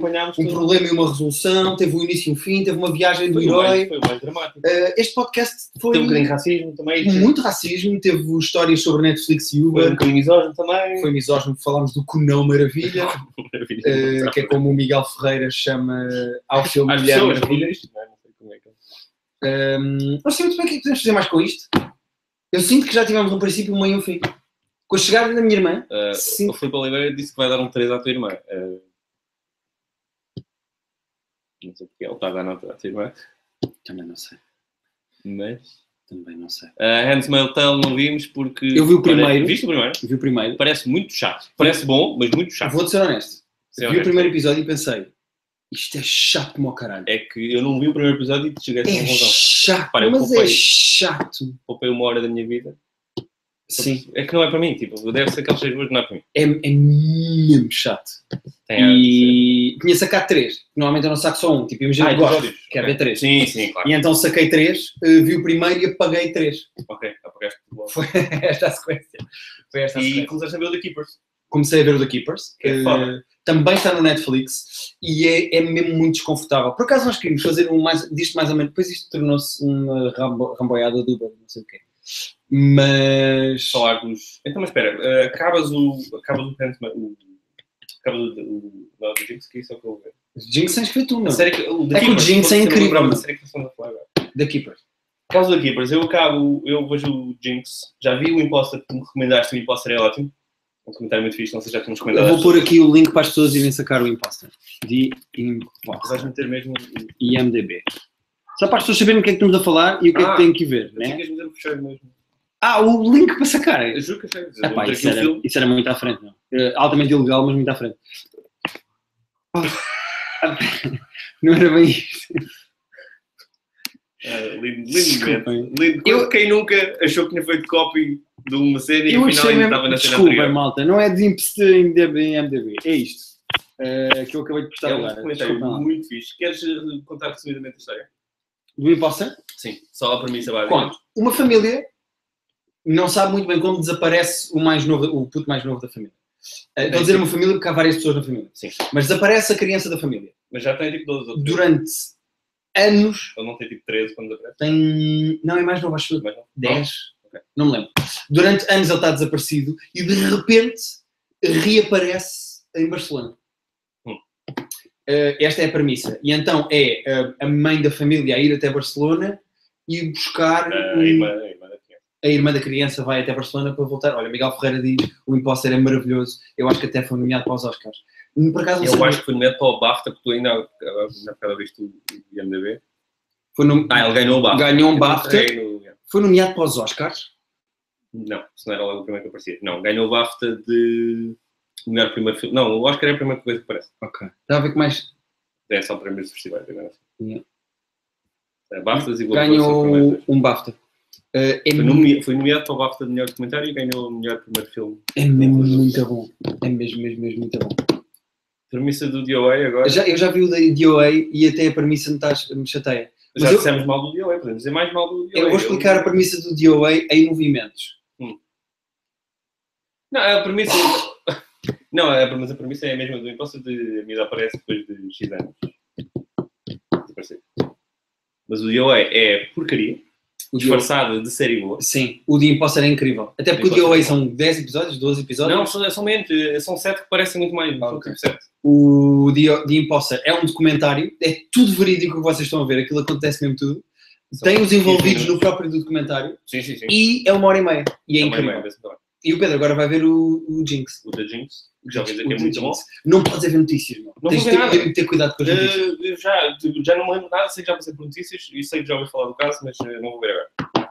problema e uma resolução, teve um início e um fim, teve uma viagem do Foi o mais- herói. Foi mais dramático. Eh, este podcast foi Teve um bocadinho racismo também. muito racismo, teve histórias sobre Netflix e Foi um Uber, bocadinho misógino também. foi misógino, falámos do Conão Maravilha, *laughs* Maravilha. que é como o Miguel Ferreira chama ao filme Mulher Maravilha. não é? Não sei como é que é. Um, não sei muito bem o que é que podemos fazer mais com isto. Eu sinto que já tivemos um princípio, um meio e um fim. Com a chegada da minha irmã, Uh, Sim. o Filipe Oliveira disse que vai dar um 3 à tua irmã. Uh, não sei porque ele está a dar nota à tua irmã, também não sei. mas. Também não sei. Uh, Hands Mail Tell não vimos porque. Eu vi o primeiro. Viste o primeiro? Vi o primeiro. Parece muito chato. Parece bom, mas muito chato. Vou-te ser honesto. Ser vi o honesto. primeiro episódio e pensei, isto é chato como o caralho. É que eu não vi o primeiro episódio e cheguei a essa É conclusão. chato, Para, eu mas é poupei. chato. Poupei uma hora da minha vida. Sim, É que não é para mim, tipo, deve ser aqueles seis horas, não é para mim. é, é mesmo chato. Tem E tinha sacado três. Normalmente eu não saco só um. Tipo, imagina Ah, que gosto, episódios. quer Ok. ver três. Sim, sim, claro. E então saquei três, eh, vi o primeiro e apaguei três. Ok, apagaste logo. Foi *laughs* esta a sequência. Foi esta a E sequência. começaste a ver o The Keepers. Comecei a ver o The Keepers. Que é eh, foda. também está no Netflix e é, é mesmo muito desconfortável. Por acaso nós queríamos fazer um mais, disto mais ou menos, depois isto tornou-se uma rambo, ramboiada do Uber, não sei o quê. Mas. falar dos. Então, mas espera, eh, acabas o. Acabas o. O acabas o. o não, o Jinx, que isso é o que eu vou ver. Jinx tem escrito que, o The É que o Keepers, Jinx é incrível, da série que estamos a falar agora. The Keeper. Caso da Keepers, eu acabo, eu vejo o Jinx, já vi o Imposter que me recomendaste, o Imposter é ótimo. Um comentário muito fixe, não sei se já tínhamos Eu comentado. vou pôr aqui o link para as pessoas irem sacar o Imposter. De Imposter. Vais meter mesmo. o- IMDB. Só para as pessoas saberem o que é que estamos a falar e o que é Ah, que têm que ver, Eu né? mesmo. Ah, o link para sacar. Eu juro que achei. Ah, pá, Vou isso, era, um isso era muito à frente, não? Eh, altamente ilegal, mas muito à frente. *laughs* *laughs* Não era bem isto. Lindo, lindo momento. Lindo. Eu- Quem nunca achou que tinha feito copy de uma cena e Eu afinal achei ainda mesmo. estava na cena Desculpa, malta, não é de imposter em IMDB, é isto. Eh, que eu acabei de postar É um agora. comentário Desculpa lá. muito fixe. Queres eh, contar resumidamente a história? Do Imposter? Sim, só a premissa básica. Conto. Uma família não sabe muito bem como desaparece o mais novo, o puto mais novo da família. Eh, Estou a dizer uma família porque há várias pessoas na família. Sim. Mas desaparece a criança da família. Mas já tem tipo 12 ou 13. Durante anos Ele não tem tipo 13 quando aparece. tem. Não, é mais novo, acho que Mas não. 10. Ok. Não me lembro. Durante anos ele está desaparecido e de repente reaparece em Barcelona. Hum. Eh, esta é a premissa. E então é eh, a mãe da família a ir até Barcelona e buscar. Ah, um- a irmã, a irmã da criança. a irmã da criança vai até Barcelona para voltar. Olha, Miguel Ferreira diz o Imposter é maravilhoso. Eu acho que até foi nomeado para os Oscars. Por acaso Eu acho que foi nomeado para o BAFTA, porque tu ainda há bocado viste o IMDB. foi nom- Ah, ele ganhou o BAFTA. ganhou um Eu BAFTA, no- foi nomeado para os Oscars. Não, se não era logo o primeiro que aparecia. Não, ganhou o BAFTA de melhor primeiro filme. Não, o Oscar é a primeira coisa que aparece. Ok. Está a ver que mais. É só prêmios de festivais agora. Yeah. É, BAFTAs e Globos Ganhou dois. um BAFTA. Eh, é, Foi, mu- nomea- foi nomeado para o BAFTA de melhor documentário e ganhou o melhor primeiro filme. é mesmo muito bom. É mesmo, mesmo, mesmo muito bom. Premissa do DOA agora. Eu já, eu já vi o da DOA e até a premissa me, tá- me chateia. Já mas eu- dissemos mal do DOA, podemos dizer mais mal do DOA. Eu vou explicar a premissa do DOA em movimentos. Não, a premissa. *coughs* Não, a, mas a premissa é a mesma do imposto de a aparece depois de X anos. Desaparecer. Mas o DOA é porcaria, O disfarçada de série boa. sim, o The Imposter é incrível. Até porque o DOA é são 10 episódios, 12 episódios. Não, são, são menos, são sete que parecem muito mais. São ok. tipo. O The, The Imposter é um documentário, é tudo verídico que vocês estão a ver, aquilo acontece mesmo tudo. São Tem os 15 envolvidos no próprio documentário Sim, sim, sim. e é uma hora e meia. E é Também incrível. E o Pedro agora vai ver o, o Jinx. O da Jinx, que já ouvi dizer que é The muito bom. Não podes ver notícias, meu. Não Tens vou de ver ter, nada. ter, ter cuidado com as notícias. Eh, eu já, tipo, já não me lembro nada, sei que já passei por notícias e sei que já ouvi falar do caso, mas eh, não vou ver agora.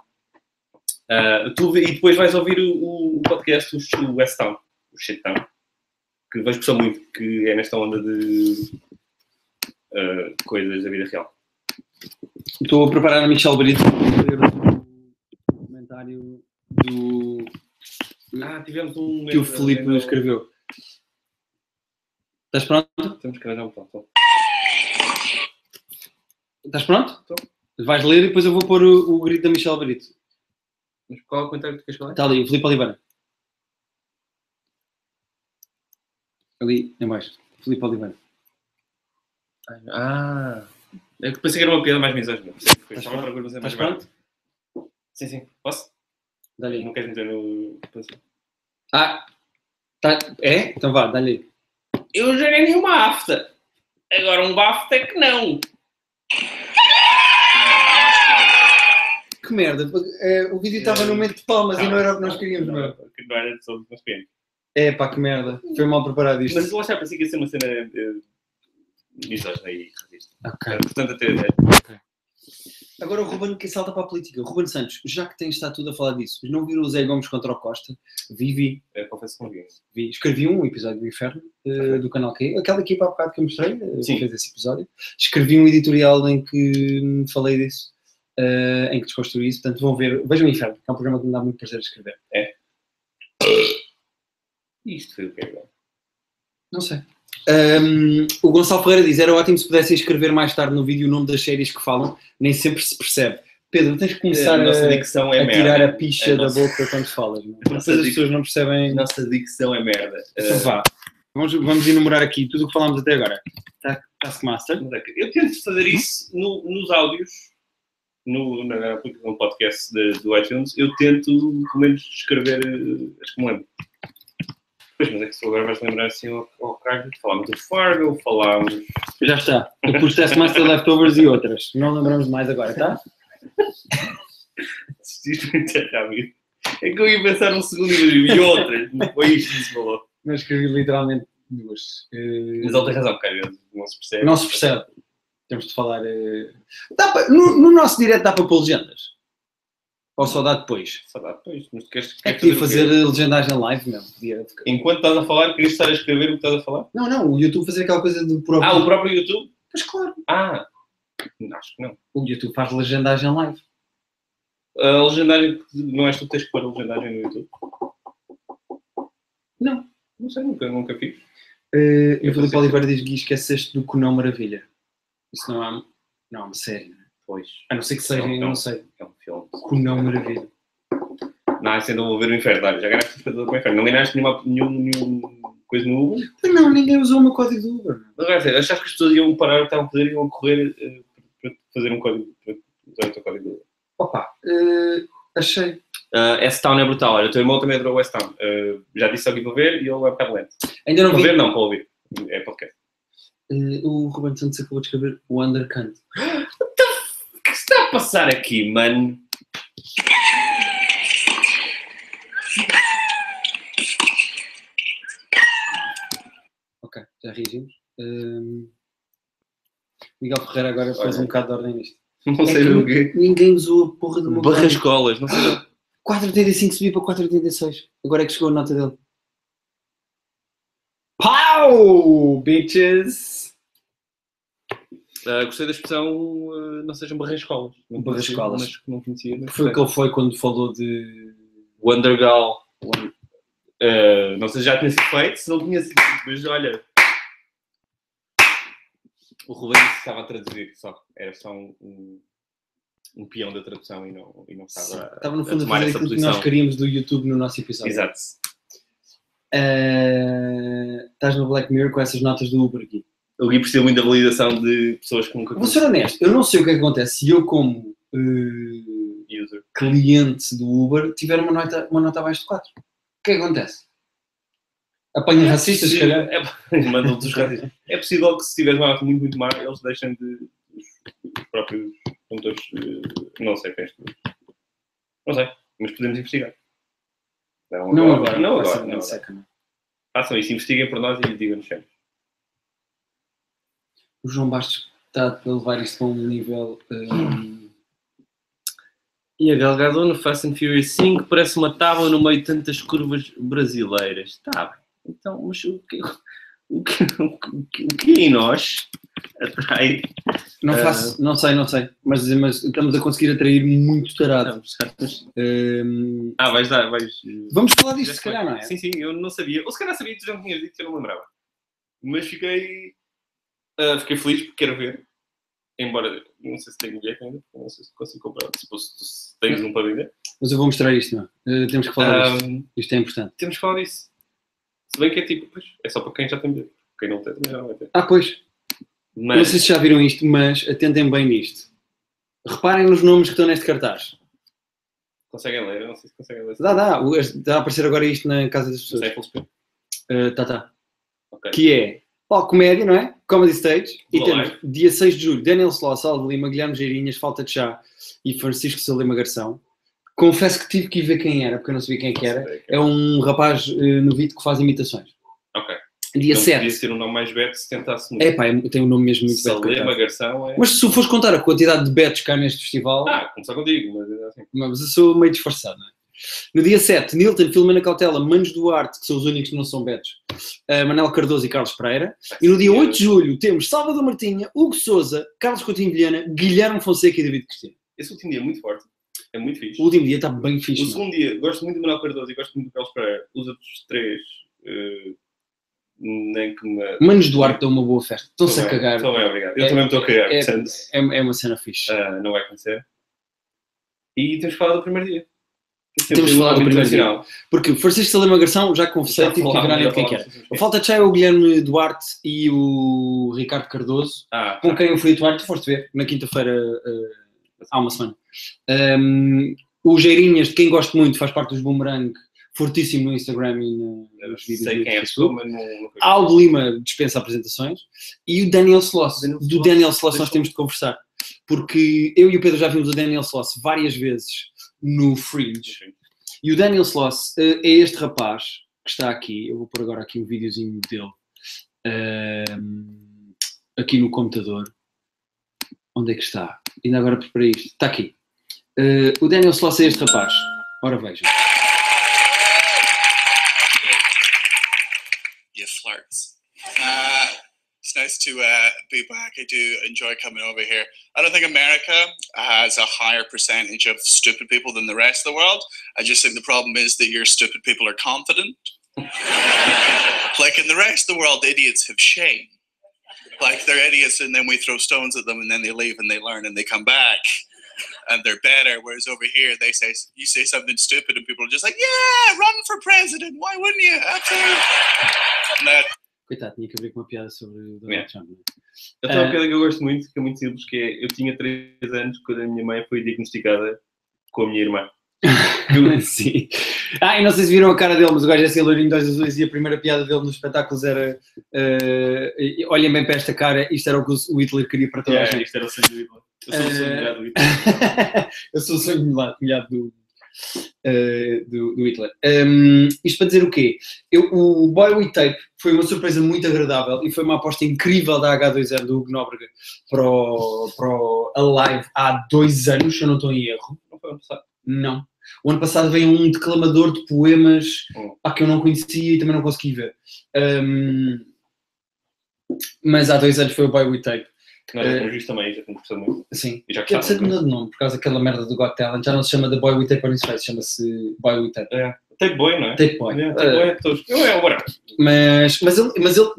Ah, tu, vê- e depois vais ouvir o, o podcast, o, o West Town, o Shit Town, que vais gostar muito, que é nesta onda de ah, coisas da vida real. Estou a preparar a Michelle Brito para ler o comentário do Ah, tivemos um que o Filipe escreveu. Estás pronto? Temos que arranjar um ponto. Estás pronto? Estou. Vais ler e depois eu vou pôr o, o grito da Michelle Brito. Mas qual é o comentário que tu queres falar? Está ali, o Filipe Oliveira. Ali, em baixo. Filipe Oliveira. Ah, é que pensei que era uma piada mais misógina. Estás pronto? Sim, sim. Posso? Dá-lhe. Não queres meter no. Ah, tá. é? Então vá, dá-lhe. Eu já ganhei uma afta. Agora um BAFTA é que não. Que merda. eh, o vídeo estava no momento de palmas e não era o que nós queríamos, não, meu. era- não era só dos meus clientes. É pá, que merda. Foi mal preparado isto. Mas eu achava que ia ser uma cena misógina e racista. Ok. Portanto, até. até- Agora o Ruben que salta para a política. Ruben Santos, já que tens estado tudo a falar disso, não viram o Zé Gomes contra o Costa? Vi, vi, eh, confesso que não vi. vi. Escrevi um episódio do Inferno, eh, do canal Q. Aquela equipa há bocado que eu mostrei, Sim. fez esse episódio. Escrevi um editorial em que hum, falei disso, eh, em que desconstruí isso. Portanto, vão ver, vejam o Inferno, que é um programa que me dá muito prazer escrever. Isto foi o que é agora. Não sei. Hum, o Gonçalo Ferreira diz: era ótimo se pudessem escrever mais tarde no vídeo o nome das séries que falam, nem sempre se percebe. Pedro, tens que começar a nossa dicção é a merda. tirar a picha A da nossa- boca quando falas. Nossa Depois as pessoas não percebem. Nossa dicção é merda. Então vá. Vamos, vamos enumerar aqui tudo o que falámos até agora. Ta- Taskmaster. é Eu tento fazer isso no- nos áudios no, na aplicação podcast de- do iTunes, eu tento, pelo menos, escrever eh, as que me lembro. Pois, mas é que se agora vais lembrar assim ao, ao cargo, falámos do Fargo, falámos. Já está. Eu pus Taskmaster Leftovers e outras. Não lembramos de mais agora, tá? É que eu ia pensar um segundo e e outras, não foi isto que se falou. Mas escrevi literalmente duas. Mas ele tem razão, cara, não se percebe. Não se percebe. Temos de falar. eh, dá pa- no, no nosso direto dá para pôr legendas? Ou só dá depois? Só dá depois, mas tu queres, É queres que podia o fazer quê? legendagem live mesmo. Podia. Enquanto estás a falar, querias estar a escrever o que estás a falar? Não, não, o YouTube fazer aquela coisa do próprio. Ah, o próprio YouTube? Pois claro. Ah, acho que não. O YouTube faz legendagem live. A legendagem, não és tu que tens que pôr a legendagem no YouTube? Não. Não sei, nunca, nunca fiz. Eh, Eu o Filipe Oliveira diz que esqueceste do Conão Maravilha. Isso não é, não é uma série, né? Pois, A não ser que seja, Não, não. não sei. é um filme. Conão Maravilha. Não, isso ainda vou ver o inferno. Olha, Já ganhaste o inferno. Não ganhaste nenhuma, nenhum, nenhum coisa no Uber? Mas não, ninguém usou o meu código do Uber. Não vai ser. Achaste que as pessoas iam parar o que estavam a fazer e iam correr eh, para fazer um código, para usar o teu código do Uber? Opa, eh, achei. Uh, S-Town é brutal. Olha, o teu irmão também adorou o S-Town. Uh, já disse aqui para ver e ele é um bocado lento. Ainda não Para vi. ver, não, para ouvir. É podcast. Eh, o Ruben Santos acabou de escrever o Undercant. *gasps* *laughs* O que se está a passar aqui, mano? Ok, já reagimos. Miguel Ferreira agora Olha. um bocado de ordem nisto. Não É sei o quê. Ninguém usou a porra do meu. Barrascolas, não sei. 4,85 subiu para 4,86. Agora é que chegou a nota dele. Pau! Bitches! Uh, gostei da expressão uh, não sejam barrascolas. Não Barrascolas. Mas não conhecia. mas Foi o que ele foi quando falou de. Wondergal. Uh, não sei se já tinha sido feito, se não tinha sido. Mas olha. O Ruben disse que estava a traduzir só. Era só um, um, um peão da tradução e não, e não estava. Estava no fundo a fazer aquilo que nós queríamos do YouTube no nosso episódio. Exato. Eh, estás no Black Mirror com essas notas do Uber aqui. Gui precisa muito da validação de pessoas que nunca Vou ser honesto, eu não sei o que é que acontece se eu, como user. cliente do Uber, tiver uma nota, uma nota abaixo de 4. O que é que acontece? Apanham racistas, se calhar. É, *laughs* mandam dos racistas. É possível que se tiveres uma nota muito, muito má, eles deixem de. os, os próprios condutores. eh, Não sei quem é Não sei, mas podemos investigar. Não, Não agora. Não agora. Não agora. não. Façam isso, investiguem por nós e digam-nos sempre. O João Bastos está a levar isto para um nível. eh, E a Galgador no Fast and Furious 5 parece uma tábua no meio de tantas curvas brasileiras. Está bem. Então, mas o que, o que, o que, o que em nós atrai não Eh, faço, não sei, não sei. Mas, mas estamos a conseguir atrair muito tarado. Eh, Ah, vais dar, vais. vamos falar disto, se calhar, não é? Sim, sim, eu não sabia. Ou se calhar sabia, tu já me tinhas dito que eu não lembrava. Mas fiquei. Ah, fiquei feliz porque quero ver. Embora não sei se tenho bilhete ainda, não sei se consigo comprar. Se, se tens um para vender. Mas eu vou mostrar isto, não? Eh, temos que falar disto. Ah, Isto é importante. temos que falar disso. Se bem que é tipo, pois, é só para quem já tem bilhete. Quem não tem também já não vai ter. Ah, pois. Não Mas sei se já viram isto, mas atentem bem nisto. Reparem nos nomes que estão neste cartaz. conseguem ler, eu não sei se conseguem ler. Dá, dá. Está a aparecer agora isto na casa das Não pessoas. Eh, tá, tá. Ok. Que é Palco Comédia, não é? Comedy Stage. E Boa temos dia 6 de julho Daniel Sloss, Salvo Lima, Guilherme Geirinhas, Falta de Chá e Francisco Salema Garção. Confesso que tive que ir ver quem era, porque eu não sabia quem é que era. É um rapaz eh, novito que faz imitações. Ok. Dia não 7. podia ser um nome mais beto se tentasse muito. É pá, tem um nome mesmo muito. Salema, Garção é. Mas se fores contar a quantidade de betos cá neste festival, Ah, começar contigo, mas é assim. mas eu sou meio disfarçado, não é? No dia 7, Nilton, Filomena Cautela, Manos Duarte, que são os únicos que não são betos, uh, Manel Cardoso e Carlos Pereira. E no dia 8 de julho temos Salvador Martinha, Hugo Souza, Carlos Coutinho Vilhena, Guilherme Fonseca e David Cristina. Esse último dia é muito forte. É muito fixe. O último dia está bem O fixe. não? segundo dia, gosto muito do Manuel Cardoso e gosto muito do Carlos Pereira. Os outros três, eh, nem que me. Manos Duarte dão uma boa festa. Estão-se a cagar. Estou bem, obrigado. Eu É- também me estou a cagar, é- portanto, É, é uma cena fixe. ah, não vai acontecer. E temos que falar do primeiro dia. Temos que falar do primeiro dia. internacional. Porque Francisco Salema Garção, já confessei, tive que quem falámos, quer. sim, sim. A falta de chá é o Guilherme Duarte e o Ricardo Cardoso, Ah, com quem eu fui atuar. Tu foste ver na quinta-feira uh, há uma semana. Um, o Geirinhas, de quem gosto muito, faz parte dos Boomerang, fortíssimo no Instagram e no- nos vídeos Sei quem é pessoa, mas não. não Aldo Lima dispensa apresentações e o Daniel Sloss. Daniel Do Sloss, Daniel Sloss nós temos de conversar. Porque eu e o Pedro já vimos o Daniel Sloss várias vezes no Fringe. E o Daniel Sloss eh, é este rapaz que está aqui. Eu vou pôr agora aqui um videozinho dele. Ahm, aqui no computador. Onde é que está? Ainda agora preparei isto. Está aqui. Eh, o Daniel Sloss é este rapaz. Ora vejam. Nice to uh, be back. I do enjoy coming over here. I don't think America has a higher percentage of stupid people than the rest of the world. I just think the problem is that your stupid people are confident. *laughs* like in the rest of the world, idiots have shame. Like they're idiots, and then we throw stones at them, and then they leave and they learn and they come back. And they're better. Whereas over here, they say you say something stupid, and people are just like, "Yeah, run for president. Why wouldn't you?" Absolutely. Coitado, tinha que abrir com uma piada sobre o Donald Yeah. Trump. é? Eu tenho uma Ah. piada que eu gosto muito, que é muito simples, que é eu tinha 3 anos quando a minha mãe foi diagnosticada com a minha irmã. *laughs* Sim. Ah, e não sei se viram a cara dele, mas o gajo é assim, loirinho olhos azuis e a primeira piada dele nos espetáculos era eh, e- olhem bem para esta cara, isto era o que o Hitler queria para toda a Yeah, gente. isto era o sonho do Hitler. Eu sou o sonho do Hitler. *laughs* Eu sou o sonho molhado do, eh, do, do Hitler. Um, isto para dizer o quê? Eu, o Boy with Tape foi uma surpresa muito agradável e foi uma aposta incrível da H2N do Hugo Nóbrega para o, para o Alive há dois anos, se eu não estou em erro. Não foi ano passado. Não. O ano passado veio um declamador de poemas pá, que eu não conhecia e também não consegui ver. Um, mas há dois anos foi o Boy with Tape. Que nós já Eh, temos visto também, já temos gostado muito. Sim. E já Que é de ser nome, por causa daquela merda do Got Talent. Já não se chama The Boy with Tape on his face, chama-se Boy with Tape. É. Tape boy, não é? Tape Boy. É, tape boy é todos. Eu é o whatever. Mas, mas, ele, mas ele,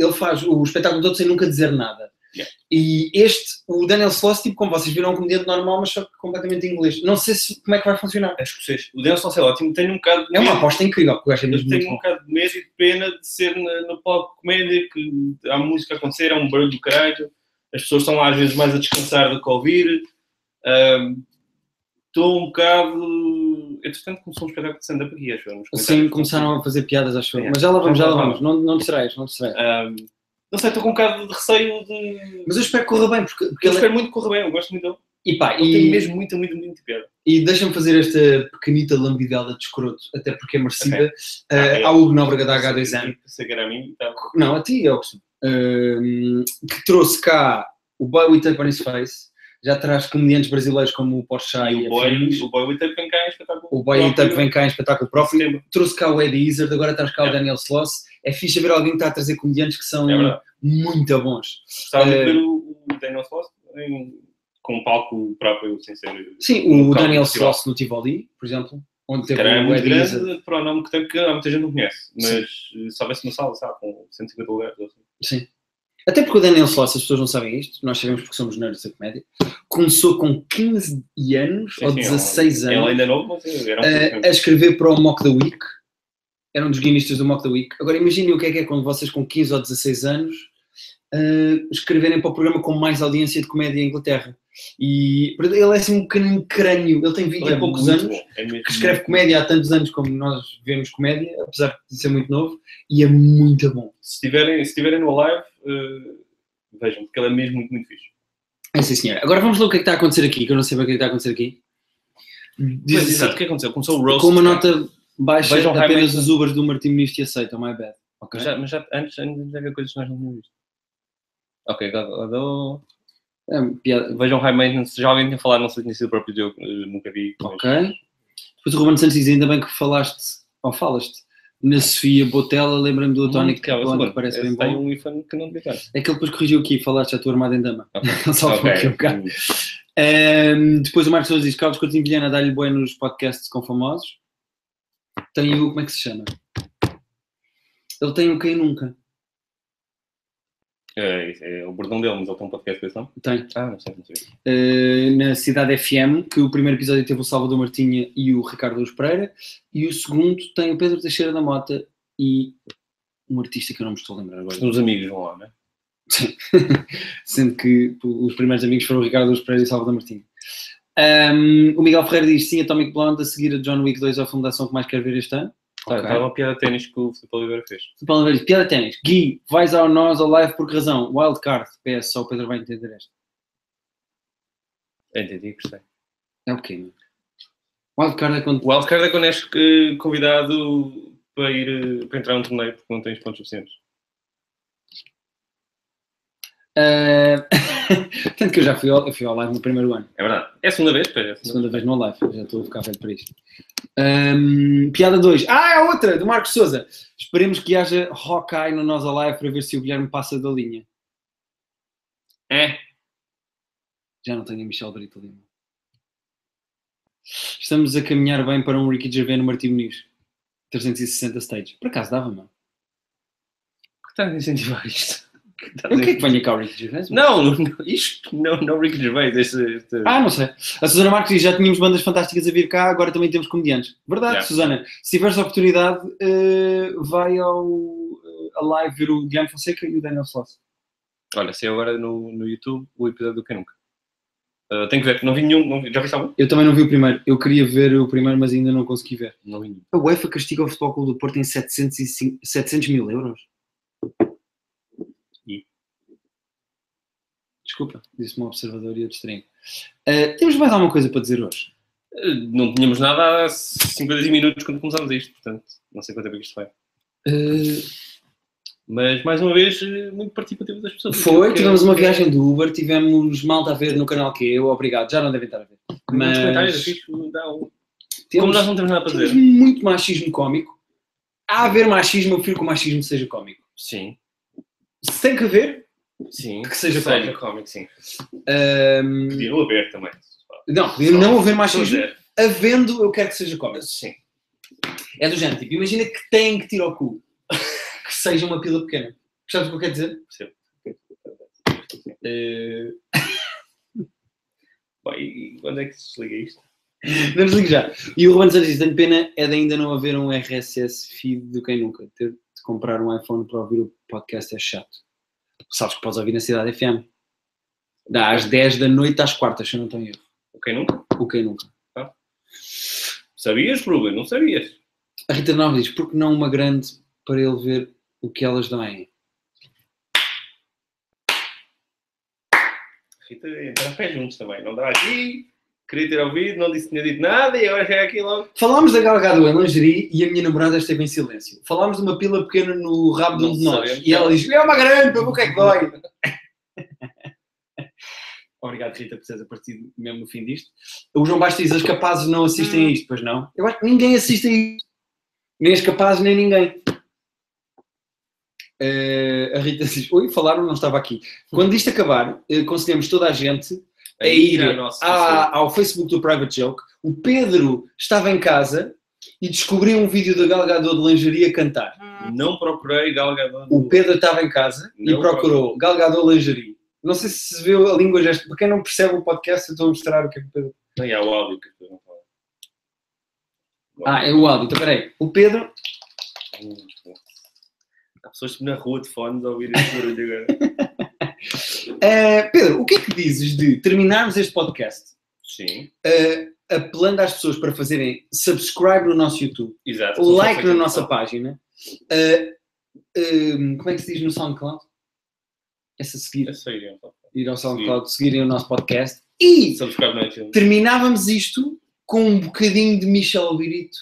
ele faz o espetáculo todo sem nunca dizer nada. Yeah. E este, o Daniel Sloss, tipo, como vocês viram, é um comediante normal, mas só que completamente em inglês. Não sei se, como é que vai funcionar. É escocês. O Daniel Sosel ótimo, tenho um bocado de É uma aposta incrível, porque é Eu mesmo tenho um bocado de medo e de pena de ser no palco comédia, que há música a acontecer, há um barulho do caralho, as pessoas estão às vezes mais a descansar do que a ouvir. Ahm, Estou um bocado. Entretanto, começou um espetáculo de stand-up aqui, acho. eu, Sim, começaram a fazer piadas, acho eu. Yeah. Mas já lá vamos, já lá vamos. Não, não distraias, não distraias. Ahm, não sei, estou com um bocado de receio de. Mas eu espero que corra bem, porque, porque eu ele é... espero muito que corra bem, eu gosto muito dele. E pá, Ele tem e, mesmo muita, muita, muita piada. e deixa-me fazer esta pequenita lambidela de escroto, até porque é merecida, Ah, eh, é. ao Hugo Nóbrega da H2N. Sei que era a mim e tal. Não, a ti é o Ahm, que trouxe cá o Boy with Tape on his Face, já traz comediantes brasileiros como o Porsche E e o boy, afins. o boy with tape vem cá em espetáculo. o Boy with Tape vem cá em espetáculo próprio. Setembro. Trouxe cá o Eddie Izzard, agora traz cá o É. Daniel Sloss. É fixe ver alguém que está a trazer comediantes que são É muito bons. Gostava de Eh, ver o o Daniel Sloss com um palco próprio, sem ser. Sim, um o Daniel. Sloss no Tivoli, por exemplo, onde teve Cara, é o muito grande para o nome que tem, que há muita gente não conhece. Mas eh, se houvesse uma sala, sabe, com 150 lugares. ou assim. Sim. Até porque o Daniel Sloss, as pessoas não sabem isto, nós sabemos porque somos nerds da comédia, começou com 15 anos Sim, ou sim, 16 ele, anos Ele ainda novo, mas era um a, pouco a escrever para o Mock the Week. Era um dos guionistas do Mock the Week. Agora imaginem o que é que é quando vocês com 15 ou 16 anos uh, escreverem para o programa com mais audiência de comédia em Inglaterra. E ele é assim um bocadinho crânio, ele tem 20 Ele e é poucos anos, é que escreve comédia há tantos anos como nós vemos comédia, apesar de ser muito novo, e é muito bom. Se estiverem, se estiverem no live, eh, vejam, porque ele é mesmo muito, muito fixe. É sim, senhora. Agora vamos ver o que é que está a acontecer aqui, que eu não sei bem o que é que está a acontecer aqui. Diz assim, exato, o que aconteceu? Começou o roast. com uma cara. nota baixa, Vejam apenas os Ubers do Martim Ministro aceitam, my bad. Ok? Mas já, mas já antes, antes havia coisas que nós não tínhamos visto. Ok. É, piada. Vejam High Maintenance, já alguém tinha falado, não sei se tinha sido o próprio Diogo, eh, nunca vi. mas- Ok. Depois o Ruben Santos diz, ainda bem que falaste, ou falaste, na Sofia Botella, lembra-me do Tony que é segundo. que parece bem Tem bom. um que não devia. É que ele depois corrigiu aqui, falaste, já estou armado em dama. Ok. *laughs* Só Ok. aqui um bocado. Ehm, depois o Marcos Sousa diz, Carlos Coutinho Vilhena dá-lhe boi nos podcasts com famosos. Tem o, como é que se chama? Ele tem o Quem Nunca. É, é o bordão dele, mas ele tem um podcast desse, não? Tem. Ah, não sei, não sei. Uh, na Cidade FM, que o primeiro episódio teve o Salvador Martinha e o Ricardo Luz Pereira, e o segundo tem o Pedro Teixeira da Mota e um artista que eu não me estou a lembrar agora. Os amigos vão lá, não é? *laughs* Sendo que os primeiros amigos foram o Ricardo Luz Pereira e o Salvador Martinha. Um, o Miguel Ferreira diz sim, Atomic Blonde a seguir a John Wick 2 à fundação que mais quer ver este ano. Tá, Ok. tá uma piada de ténis que o Filipe Oliveira fez. Paulo Oliveira piada de ténis. Gui, vais ao nós ao live por que razão? Wildcard. PS, só o Pedro vai entender esta. Entendi, gostei. É o quê? meu? Wildcard é quando... Wildcard é quando és eh, convidado para ir eh, para entrar num torneio porque não tens pontos suficientes. Ah, *laughs* Tanto que eu já fui ao, eu fui ao live no primeiro ano. É verdade. É a segunda vez, pois é. a segunda Segunda vez no live, já estou a ficar velho para isto. Ahm, piada 2. Ah, é outra, do Marcos Souza. Esperemos que haja Hawkeye no Nós Alive para ver se o Guilherme passa da linha. É. Já não tenho a Michel Brito Lima. Estamos a caminhar bem para um Ricky Gervais no Martim Muniz. 360 stage. Por acaso dava, mano. que estás a incentivar isto? O que é que venha cá o Ricky Gervais? Não, não, isto não, não Ricky Gervais. Este, este... Ah, não sei. A Susana Marques diz, já tínhamos bandas fantásticas a vir cá, agora também temos comediantes. Verdade, Yeah. Susana. Se tiveres a oportunidade, eh, vai ao eh, a live ver o Guilherme Fonseca e o Daniel Sloss. Olha, saiu agora no, no YouTube o episódio do Quem Nunca. Uh, tenho que ver, não vi nenhum. Não vi, já viste algum? Eu também não vi o primeiro. Eu queria ver o primeiro, mas ainda não consegui ver. Não vi nenhum. A UEFA castiga o Futebol Clube do Porto em 705 700 mil euros. Desculpa, disse-me um observador e eu distraí. Uh, temos mais alguma coisa para dizer hoje? Uh, Não tínhamos nada há 50 minutos quando começámos isto, portanto, não sei quanto tempo é que isto vai. Uh, Mas, mais uma vez, muito participativo das pessoas. foi, tivemos uma viagem do Uber, tivemos malta a ver no canal que eu, obrigado, já não devem estar a ver. Nos comentários, Mas é um- Como temos, nós não temos nada para temos dizer. muito machismo cómico. A haver machismo, eu prefiro que o machismo seja cómico. Sim, Se tem que haver, sim. Que seja cómico. cómico, sim. um, Podiam haver também. não, podia não haver machismo, havendo, eu quero que seja cómico. Sim. É do género, tipo, imagina que tem que tirar o cu. *laughs* que seja uma pila pequena. Percebes o que eu quero dizer? Percebo. Eh, *laughs* Bom, e quando é que se desliga isto? Não desligue já. E o Ruben Santos diz, tenho pena é de ainda não haver um RSS feed do Quem Nunca. Ter de comprar um iPhone para ouvir o podcast é chato. Sabes que podes ouvir na Cidade FM. Dá às 10 da noite às quartas, se eu não em erro. Ok, nunca? O Quem Nunca. Sabias, Ruben? Não sabias? A Rita Nova diz, por que não uma grande para ele ver o que elas dão? Rita, entrar pé juntos também. Não dá aqui, queria ter ouvido, não disse que tinha dito nada e agora já é aqui logo. Falámos da Gal Gadot em lingerie e a minha namorada esteve em silêncio. Falámos de uma pila pequena no rabo de um de nós. E ela diz, é uma grande, para ver o que é que dói. *laughs* Obrigado, Rita, por teres aparecido mesmo no fim disto. O João Bastos diz, as capazes não assistem a isto, pois não? Eu acho que ninguém assiste a isto. Nem as capazes, nem ninguém. Eh, a Rita diz, oi, falaram, não estava aqui. Quando isto acabar, eh, aconselhamos toda a gente a ir à nossa à- ao Facebook do Private Joke. O Pedro estava em casa e descobriu um vídeo da Gal Gadot de lingerie a cantar. Não procurei galgador. O Pedro estava em casa e Não procurou Gal Gadot lingerie. Não sei se se vê a língua gesto. Para quem não percebe o podcast, eu estou a mostrar o que é que o Pedro... Não, e há o áudio que pessoas não falam. Ah, é o áudio. Então, peraí. O Pedro... Há pessoas na rua de fones a ouvir este barulho agora. *laughs* Eh, Pedro, o que é que dizes de terminarmos este podcast Sim, eh, apelando às pessoas para fazerem subscribe no nosso YouTube, exato. like na nossa página, eh, como é que se diz no SoundCloud? Essa seguir. Eu não ir ao SoundCloud, seguirem o nosso podcast e terminávamos isto com um bocadinho de Michel Albirito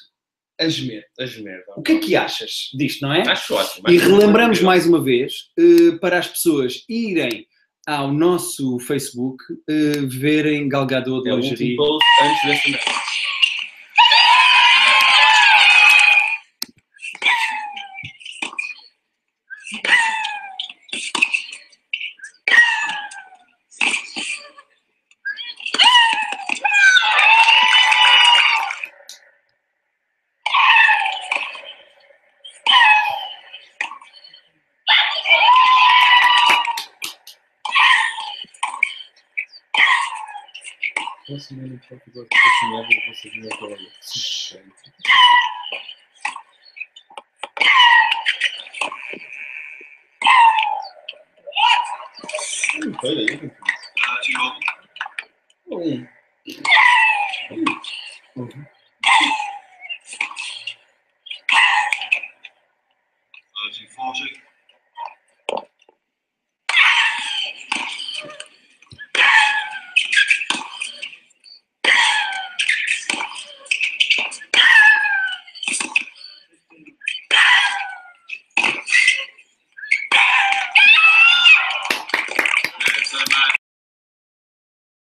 a gemer. A gemer. O que é que achas disto, não é? Acho ótimo. E relembramos mais uma vez eh, para as pessoas irem ao nosso Facebook eh, verem Galgador de É lingerie. antes desta merda. Posso me lembrar que agora que eu tinha a vocês